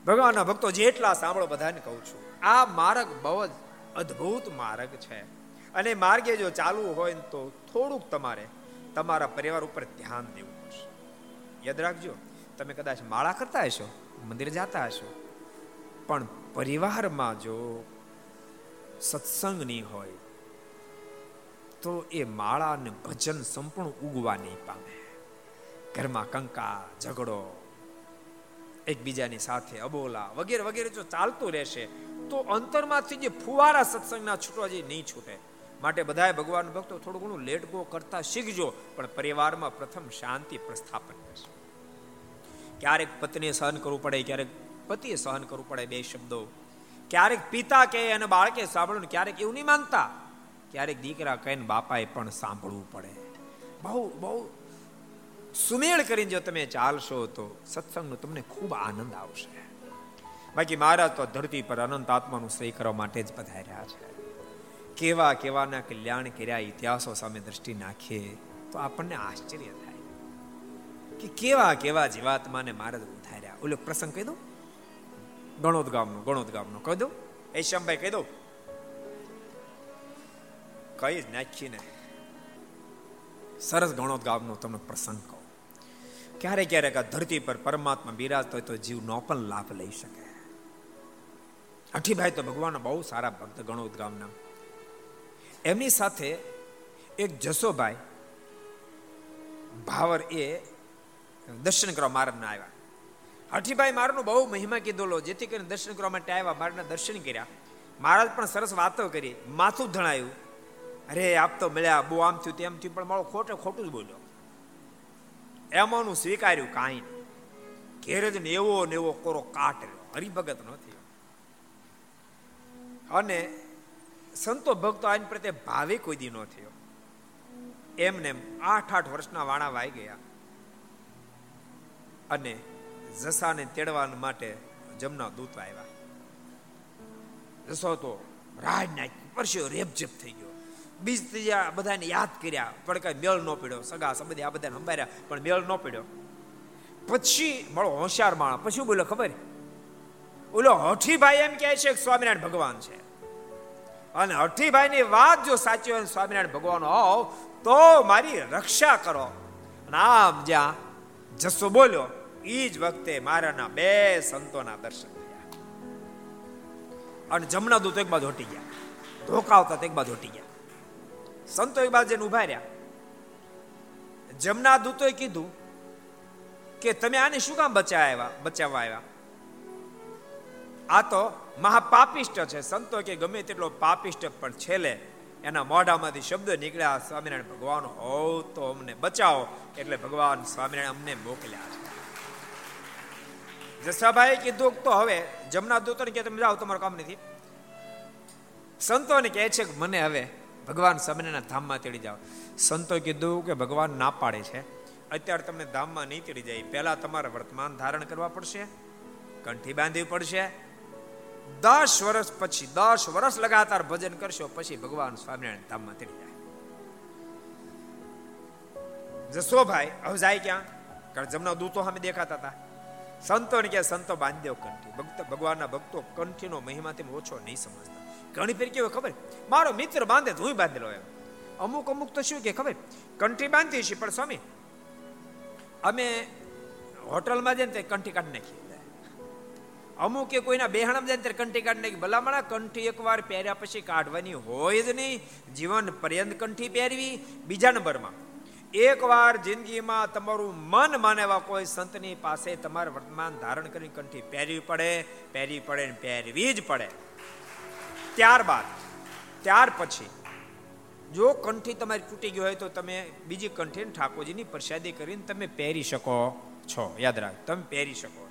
Speaker 2: ભગવાનના ભક્તો જેટલા સાંભળો બધાને કહું છું, આ માર્ગ બહુ જ અદ્ભુત માર્ગ છે. અને માર્ગે જો ચાલવું હોય તો થોડુંક તમારે તમારા પરિવાર ઉપર ધ્યાન દેવું પડશે. યાદ રાખજો, તમે કદાચ માળા કરતા હશો, મંદિર જતા હશો, પણ પરિવારમાં જો સત્સંગ નહીં હોય, તો એ માળા અને ભજન સંપૂર્ણ ઉગવા નહીં પામે. ઘરમાં કંકા, ઝઘડો, એકબીજાની સાથે અબોલા વગેરે વગેરે જો ચાલતું રહેશે, તો અંતરમાંથી જે ફુવારા સત્સંગના છૂટવા જે નહીં છૂટે. માટે બધાએ ભગવાન ભક્તો થોડું ઘણું લેટ ગો કરતા શીખજો, પણ પરિવારમાં પ્રથમ શાંતિ પ્રસ્થાપન કરશે. ક્યારેક પત્નીએ સહન કરવું પડે, ક્યારેક પતિએ સહન કરવું પડે બે શબ્દો. ક્યારેક પિતા કહે અને બાળકે સાંભળ્યું, ક્યારેક એવું નહીં માનતા. ક્યારેક દીકરા કહે ને બાપાએ પણ સાંભળવું પડે. બહુ બહુ સુમેળ કરીને જો તમે ચાલશો તો સત્સંગનો તમને ખૂબ આનંદ આવશે. બાકી મહારાજ તો ધરતી પર અનંત આત્માનું સહી કરવા માટે જ પધાર્યા છે. કેવા કેવાના કલ્યાણ કર્યા, ઇતિહાસો સામે દ્રષ્ટિ નાખીએ તો આપણને આશ્ચર્ય થાય કે કેવા કેવા જીવાત્માને મહારાજ ઉધાર્યા. ઓલો પ્રસંગ કહી દો ગણોદ ગામનો ગણોદ ગામનો કહી દો એ શ્યામભાઈ કહી દો કઈ જ નાખીને સરસ ગણોદ ગામનો તમને પ્રસંગ કહો. ક્યારેક ક્યારેક આ ધરતી પર પરમાત્મા બિરાજતો હોય તો જીવ નો પણ લાભ લઈ શકે. અઠીભાઈ તો ભગવાન બહુ સારા ભક્ત ગણોદ ગામના એમની સાથે એક જસોભાઈ, ભાવર એ દર્શન કરવા મારને આવ્યા. હઠીભાઈ, મારનું બહુ મહિમા કીધોલો, જેથી કરીને દર્શન કરવા માટે આવ્યા, મારના દર્શન કર્યા. મહારાજ પણ સરસ વાતો કરી, માથું ધણાયું. અરે, આપ તો મળ્યા, બહુ આમ થયું, તેમ થયું, પણ મારો ખોટે ખોટું જ બોલ્યો. એમાંનું સ્વીકાર્યું કાંઈ ઘેર જ ને એવો ને એવો કોરો કાટ રહ્યો. હરિભગત નથી અને સંતો ભક્તો આની પ્રત્યે ભાવે કોઈ દી ન થયો. એમને આઠ આઠ વર્ષના વાણા વાઈ ગયા. અને જસાને તેડવા માટે જમના દૂત આવ્યા. જસો તો રાજ નાખી, પરસ્યો રેપજેપ થઈ ગયો. બીજ ત્રીજા બધાને યાદ કર્યા પણ કઈ મેળ ન પડ્યો. સગા સંબંધી આ બધાને સંભાળ્યા, પણ મેળ ન પડ્યો. પછી મળો હોશિયાર માણસ, પછી બોલો ખબર? ઓલો હઠીભાઈ એમ કહે છે સ્વામિનારાયણ ભગવાન છે. અને હઠીભાઈની વાત જો સાચી હોય સ્વામિનારાયણ ભગવાન હોવ, તો મારી રક્ષા કરો. અને આમ જ્યાં જસો બોલ્યો એ જ વખતે મારાના બે સંતોના દર્શન થયા. અને જમના દૂત એક બાજુ હટી ગયા. ધોકા આવતા એક બાજુ હટી ગયા. સંતો એક બાજુ જઈને ઊભા રહ્યા. જમના દૂતોએ કીધું કે તમે આને શું કામ બચાવ્યા બચાવવા આવ્યા? આ તો મહાપાપિષ્ટ છે. સંતો કે ગમે તેટલો પાપિષ્ટ પણ છેલ્લે એના મોઢામાંથી શબ્દ નીકળ્યા સ્વામિનારાયણ ભગવાન હો તો અમને બચાવો. એટલે ભગવાન સ્વામિનારાયણ અમને મોકલ્યા છે. જસાભાઈ કીધું તો હવે જમના દૂતોને કે તમે જાઓ, તમારું કામ નથી. સંતોને કહે છે કે, મને હવે ભગવાન સ્વામિનારાયણ ધામમાં તેડી જાઓ. સંતો કીધું કે, ભગવાન ના પાડે છે. અત્યારે તમને ધામમાં નહીં તેડી જાય. પહેલા તમારે વર્તમાન ધારણ કરવા પડશે, કંઠી બાંધવી પડશે દસ વર્ષ પછી, દસ વર્ષ લગાતાર ભજન કરશો, પછી ભગવાન સ્વામિનારાયણ ધામમાં તેડી જાય. જસોભાઈ હવે જાય ક્યાં? કારણ જમના દૂતો સામે દેખાતા હતા. સંતોને કે સંતો બાંધ્યો કંઠી. ભક્ત, ભગવાનના ભક્તો કંઠીનો મહિમા તેમ ઓછો નહીં સમજતા. ઘણી ફેર કેવું ખબર? મારો મિત્ર બાંધે હું બાંધેલો એમ. અમુક અમુક તો શું કે ખબર? કંઠી બાંધી છે પણ સ્વામી, અમે હોટલમાં જઈને તે કંઠી કાઢી નાખી અમુક કોઈના બેહણમ જાય ત્યારે કંઠી કાઢી નાખી. ભલામણા કંઠી એકવાર પહેર્યા પછી કાઢવાની હોય જ નહીં. જીવન પર્યંત કંઠી પહેરવી. બીજા નંબરમાં, એકવાર જિંદગીમાં તમારું મન માનેવા કોઈ સંતની પાસે તમારે વર્તમાન ધારણ કરી કંઠી પહેરવી પડે પહેરવી પડે ને પહેરવી જ પડે. ત્યારબાદ, ત્યાર પછી, જો કંઠી તમારી તૂટી ગઈ હોય તો તમે બીજી કંઠી ઠાકોરજીની પ્રસાદી કરીને તમે પહેરી શકો છો. યાદ રાખ, તમે પહેરી શકો.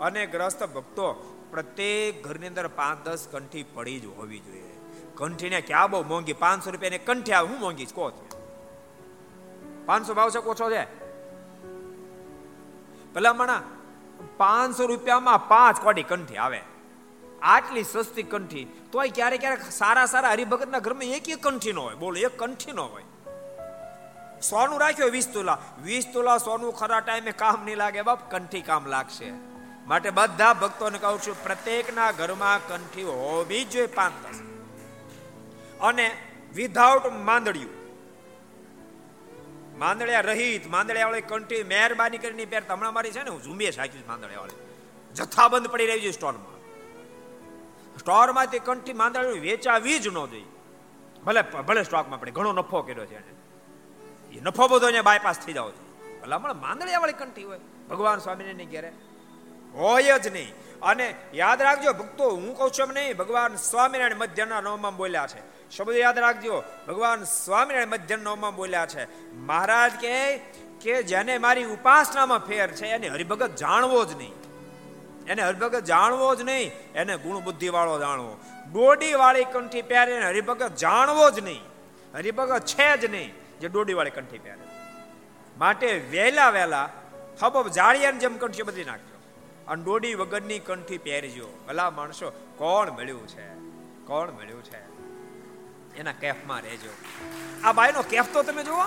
Speaker 2: અને ગ્રસ્ત ભક્તો પ્રત્યેક ઘરની અંદર પાંચ દસ કંઠી પડી જ હોવી જોઈએ. કંઠીને ક્યાં બહુ મોંઘી? પાંચસો રૂપિયાની કંઠી આવે, હું મોંઘી કહો પાંચસો ભાવ છે ઓછો છે? પેલા મણા, પાંચસો રૂપિયામાં પાંચ કોટી કંઠી આવે. આટલી સસ્તી કંઠી, તોય ક્યારેક ક્યારેક સારા સારા હરિભગતના ઘરમાં એક એક કંઠી નો હોય. બોલો, એક કંઠી નો હોય. સોનું રાખ્યો વીસ તોલા. વીસ તોલા સોનું ખરા ટાઈમે કામ નહીં લાગે. બાપ, કંઠી કામ લાગશે. માટે બધા ભક્તોને કહું છું, પ્રત્યેકના ઘરમાં કંઠી હોવી જોઈએ પાંચ દસ અને વિધાઉટ માંદડિયું. માંદડિયા રહિત માંદડિયા વાળી કંઠી મહેરબાની કરીને પહેરતા હમણાં મારી છે ને, હું ઝુંબેશ સાચી માંદડિયા વાળી જથ્થાબંધ પડી રહી છે સ્ટોરમાં સ્ટોરમાંથી કંઠી માંદડિયું વેચાવી જ ન જોઈએ ભલે ભલે સ્ટોકમાં પડે, ઘણો નફો કર્યો છે એને. એ નફો બધો અહીંયા બાયપાસ થઈ જાવ ભલામણ માંદડિયા વાળી કંઠી હોય. ભગવાન સ્વામીને ઘેરે. હોય જ નહીં. અને યાદ રાખજો, ભક્તો, હું કહું છું એમ નહીં, ભગવાન સ્વામિનારાયણ મધ્યના નવમાં બોલ્યા છે. શબ્દ યાદ રાખજો, ભગવાન સ્વામિનારાયણ મધ્ય નવમાં બોલ્યા છે. મહારાજ કે કે જેને મારી ઉપાસનામાં ફેર છે, એને હરિભગત જાણવો જ નહીં. એને હરિભગત જાણવો જ નહીં, એને ગુણ બુદ્ધિ વાળો જાણવો. ડોડી વાળી કંઠી પહેરે એને હરિભગત જાણવો જ નહીં. હરિભગત છે જ નહીં જે ડોડી વાળી કંઠી પહેરે. માટે વહેલા વહેલા હબ જાળિયાને જેમ કંઠી બધી નાખજો. અને ડોડી વગરની કંઠી પહેરજો. ભલા માણસો, કોણ મળ્યું છે? કોણ મળ્યું છે? એના કેફમાં રહેજો. આ બાઈનો કેફ તો તમે જુઓ.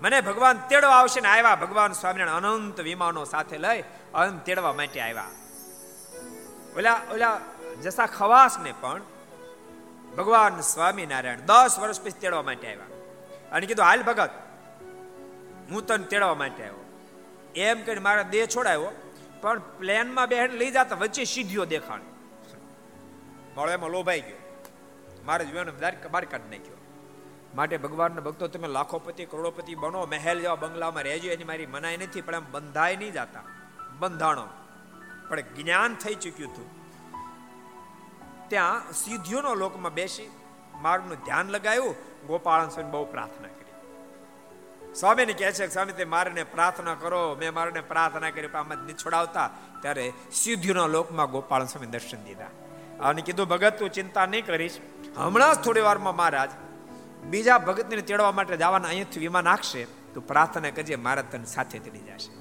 Speaker 2: મને ભગવાન તેડવા આવશે ને આવ્યા ભગવાન સ્વામિનારાયણ અનંત વિમાનો સાથે લઈ અનંત તેડવા માટે આવ્યા ઓલા ઓલા જસા ખવાસ ને પણ ભગવાન સ્વામિનારાયણ દસ વર્ષ પછી તેડવા માટે આવ્યા અને કીધું, હાલ ભગત, હું તને તેડવા માટે આવ્યો એમ કહીને મારા દેહ છોડાયો, પણ પ્લેનમાં બેન લઈ જતા વચ્ચે સીધીઓ દેખાણ. મળે એમાં લોભાઈ ગયો. મારે જીવન બહાર કાઢી નાખ્યો. માટે ભગવાનના ભક્તો તમે લાખોપતિ, કરોડોપતિ બનો, મહેલ જેવા બંગલામાં રહેજો, એની મારી મનાઈ નથી, પણ એમ બંધાય નહીં જતા. બંધાણો. પણ જ્ઞાન થઈ ચૂક્યું હતું. ત્યાં સિદ્ધિઓનો લોકમાં બેસી મારું ધ્યાન લગાવ્યું ગોપાળન સ્વામી બહુ પ્રાર્થના સ્વામીને કહે છે, સ્વામી, તે મારને પ્રાર્થના કરો. મેં મારને પ્રાર્થના કરી આમાં નિછોડાવતા ત્યારે સિદ્ધિના લોકમાં ગોપાલ સ્વામી દર્શન દીધા. અને કીધું, ભગત, તું ચિંતા નહીં કરીશ. હમણાં જ થોડી વારમાં મહારાજ બીજા ભગતને તેડવા માટે જવાના અહીંયાથી વિમાન નાખશે તું પ્રાર્થના કરજે, મારા તને સાથે તેડી જશે.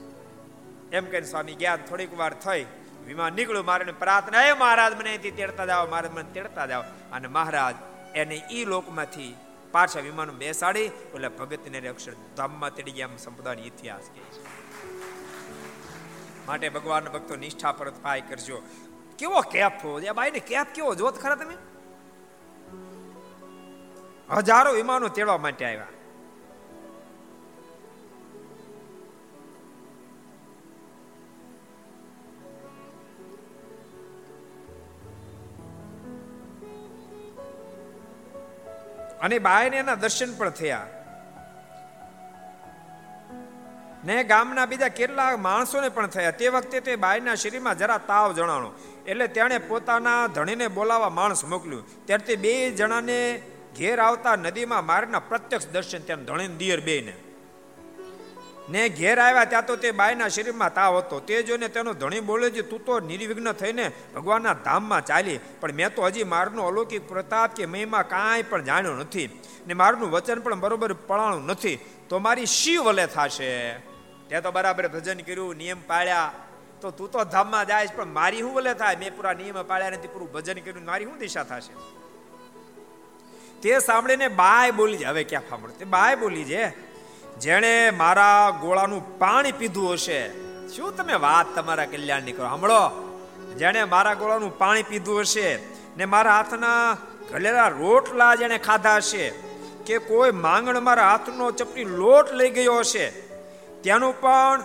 Speaker 2: એમ કહીને સ્વામી ગયા થોડીક વાર થઈ. વિમાન નીકળ્યું મારે પ્રાર્થના, એ મહારાજ, મને અહીંથી તેડતા જાઓ, મહારાજ, મને તેડતા જાઓ. અને મહારાજ એને ઈ લોકમાંથી પાછા વિમાન બેસાડી, એટલે ભગતને અક્ષર ધામમાં તેડી ગયા સંપ્રદાય ઇતિહાસ કહે છે. માટે ભગવાન ભક્તો નિષ્ઠા પરત પાય કરજો. કેવો કેપ હોવો એ બાઈને કેપ કેવો? જોત ખરા તમે. હજારો વિમાનો તેડવા માટે આવ્યા. અને બાયને એના દર્શન પણ થયા. ને ગામના બીજા કેટલા માણસોને પણ થયા. તે વખતે તે બાયના શરીરમાં જરા તાવ જણાણો. એટલે તેણે પોતાના ધણીને બોલાવવા માણસ મોકલ્યું. ત્યારે બે જણાને ઘેર આવતા નદીમાં મારના પ્રત્યક્ષ દર્શન. ત્યાં ધણીને દિયર બેને ને ને ઘેર આવ્યા ત્યાં તો તે બાયના શરીરમાં તાવ હતો. તે જોઈને તેનો ધણી બોલે છે, તું તો નિર્વિઘ્ન થઈને ભગવાનના ધામમાં ચાલી. પણ મેં તો હજી મારનો અલૌકિક પ્રતાપ કે મહિમા કાંઈ પણ જાણ્યો નથી. ને મારનું વચન પણ બરોબર પળાણું નથી. તો મારી શી વલે થશે? તે તો બરાબર ભજન કર્યું, નિયમ પાળ્યા. તો તું તો ધામમાં જાય પણ મારી શું વલે થાય? મેં પૂરા નિયમ પાળ્યા નથી, પૂરું ભજન કર્યું મારી શું દિશા થશે? તે સાંભળીને બાય બોલી હવે ક્યાં સાંભળો? બાય બોલી છે જેણે મારા ગોળાનું પાણી પીધું હશે. શું તમે વાત તમારા કલ્યાણની કરો? સાંભળો જેણે મારા ગોળાનું પાણી પીધું હશે ને મારા હાથના ઘલેલા રોટલા જેણે ખાધા હશે કે કોઈ માંગણ મારા હાથનો ચપટી લોટ લઈ ગયો હશે ત્યાંનું પણ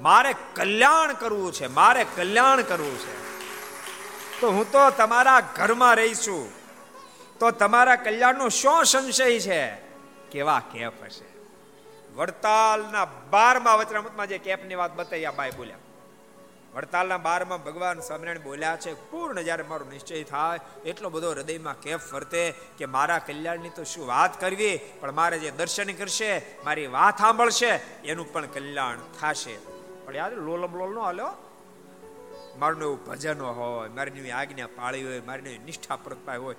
Speaker 2: મારે કલ્યાણ કરવું છે, મારે કલ્યાણ કરવું છે. તો હું તો તમારા ઘરમાં રહીશું તો તમારા કલ્યાણનો શું સંશય છે? કેવા કેફ હશે. વડતાલના બારમા વચનામૃતમાં જે કેપની વાત બતાવી, આ બાઈ બોલ્યા. વડતાલના બારમાં ભગવાન સ્વામિનારાયણ બોલ્યા છે, પૂર્ણ જ્યારે મારો નિશ્ચય થાય, એટલો બધો હૃદયમાં કેફ ફરતે કે મારા કલ્યાણની તો શું વાત કરવી? પણ મારે જે દર્શન કરશે, મારી વાત સાંભળશે, એનું પણ કલ્યાણ થશે. પણ યાદ લોલમ લોલ નો હાલ્યો? મારું એવું ભજન હોય, મારી એવી આજ્ઞા પાળી હોય, મારી નિષ્ઠા પ્રતપાય હોય,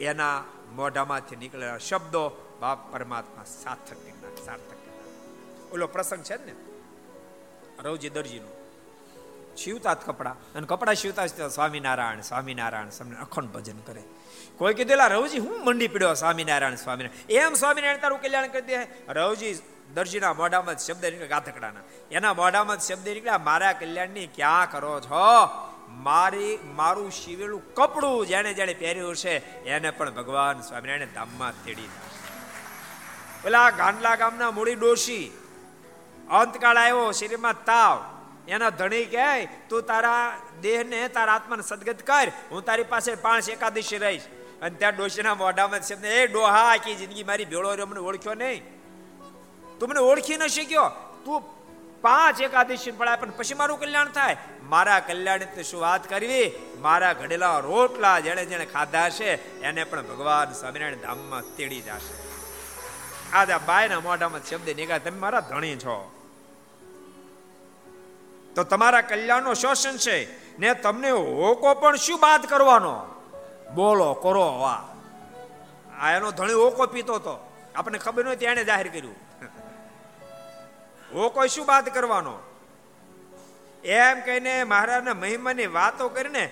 Speaker 2: એના મોઢામાંથી નીકળેલા શબ્દો બાપ પરમાત્મા સાર્થક સાર્થક. ઓલો પ્રસંગ છે ને? રવજી દરજીનો. શિવતા કપડા. અને કપડા શિવતા સ્વામિનારાયણ સ્વામિનારાયણ સમને અખંડ ભજન કરે. કોઈ કીધેલા રવજી, હું મંડી પીડ્યો સ્વામિનારાયણ સ્વામિનારાયણ? એમ સ્વામિનારાયણ તારું કલ્યાણ કરી દે. રવજી દરજીના મોઢામાં શબ્દ નીકળ્યા ગાથકડાના. એના મોઢામાં શબ્દ નીકળ્યા મારા કલ્યાણની ક્યાં કરો છો? મારી, મારું શિવેલું કપડું જેને જેને પહેર્યું છે, એને પણ ભગવાન સ્વામિનારાયણ ધામમાં તેડી પેલા ગાંડલા ગામના મૂડી ડોશી અંતકાળ આવ્યો, શરીરમાં તાવ. એના ધણી કહે, તું તારા દેહને, તારા આત્માને સદગત કર. હું તારી પાસે પાંચ એકાદશી રહીશ. અને ત્યાં ડોશીના મોઢામાં શબ્દ એ ડોહા, આખી જિંદગી મારી ભેળો રહ્યો, મને ઓળખ્યો નહીં. તું મને ઓળખી ન શીખ્યો તું પાંચ એકાદશી પડાય, પણ પછી મારું કલ્યાણ થાય. મારા કલ્યાણ શું વાત કરવી? મારા ઘડેલા રોટલા જેણે જેણે ખાધા છે, એને પણ ભગવાન સ્વામિનારાયણ ધામમાં તેડી જશે. આજે બાયના મોઢામાં શબ્દ નીકળે તમે મારા ધણી છો. તો તમારા કલ્યાણનો શોષણ છે. ને તમને હોકો પણ શું બાદ કરવાનો? બોલો, કરો વાહ આ એનો ધણી ઓકો પીતો હતો. આપણને ખબર નહોતી એણે જાહેર કર્યું. હોકો શું બાદ કરવાનો? એમ કહીને મહારાજના મહિમાની વાતો કરીને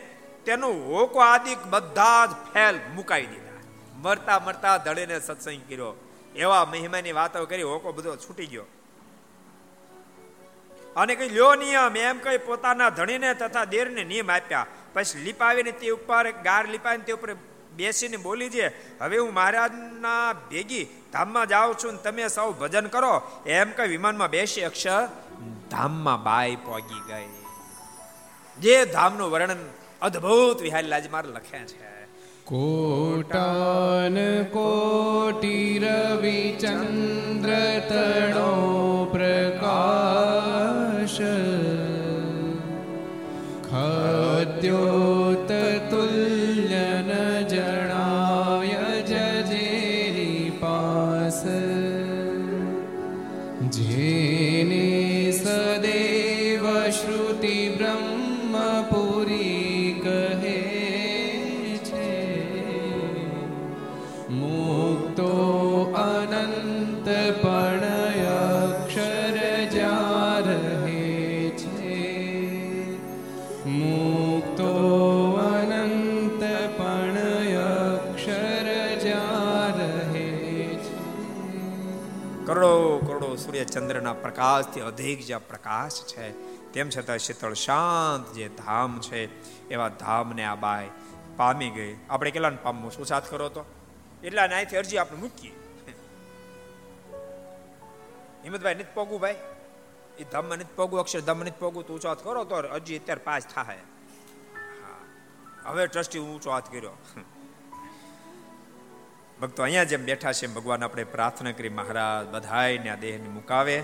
Speaker 2: તેનો હોકો આદિક બધા જ ફેલ મુકાવી દીધા. મરતા મરતા ધડીને સત્સંગ કર્યો. એવા મહિમાની વાતો કરી હોકો બધો છૂટી ગયો. અને કઈ લ્યો નિયમ એમ કઈ પોતાના ધણીને તથા દેરને નિયમ આપ્યા. પછી લીપાવીને તે ઉપર, ગાર લીપાવીને તે ઉપર બેસીને બોલી છે, હવે હું મહારાજના ભેગી ધામમાં જાઉં છું ને તમે સૌ ભજન કરો. એમ કઈ વિમાનમાં બેસી અક્ષર ધામમાં બાય પોગી ગઈ. જે ધામનું વર્ણન અદ્ભુત વિહારી લાજ માર લખ્યા છે.
Speaker 1: કોટાન કોટિ રવિચંદ્ર તણો
Speaker 2: ચંદ્રના પ્રકાશથી અધિક જે પ્રકાશ છે. તેમ છતાં શીતળ શાંત જે ધામ છે, એવા ધામને આ બાય પામી ગઈ. આપણે કેટલાને પામવું? શું સાથ કરો તો. એટલા નાયથી અરજી આપણે મૂકીએ. હિંમતભાઈ નથી પોગું ભાઈ? એ ધામમાં નથી પોગવું અક્ષરધામમાં નથી પોગું? તો ઊંચો હાથ કરો તો અરજી અત્યારે પાસ થાય. હવે ટ્રસ્ટી ઊંચો હાથ કર્યો. ભક્તો અહીંયા જેમ બેઠા છે ભગવાન આપણે પ્રાર્થના કરી મહારાજ, બધાયને આ દેહને મુકાવે,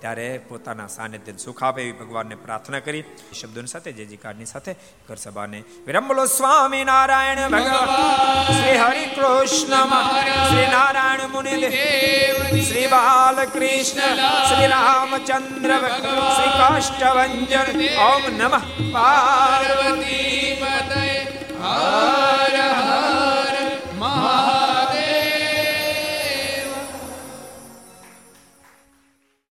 Speaker 2: ત્યારે પોતાના સાનિધ્ય સુખ આપે એવી ભગવાનને પ્રાર્થના કરી. શબ્દોની સાથે જે જીકારની સાથે ઘર સભાને વિરમ. બોલો સ્વામી નારાયણ ભગવાન, શ્રી હરિ કૃષ્ણ શ્રી નારાયણ મુનિ શ્રી શ્રી બાલકૃષ્ણ, શ્રી રામચંદ્ર શ્રી કાષ્ટભન ઓમ નમઃ. પાર્વતી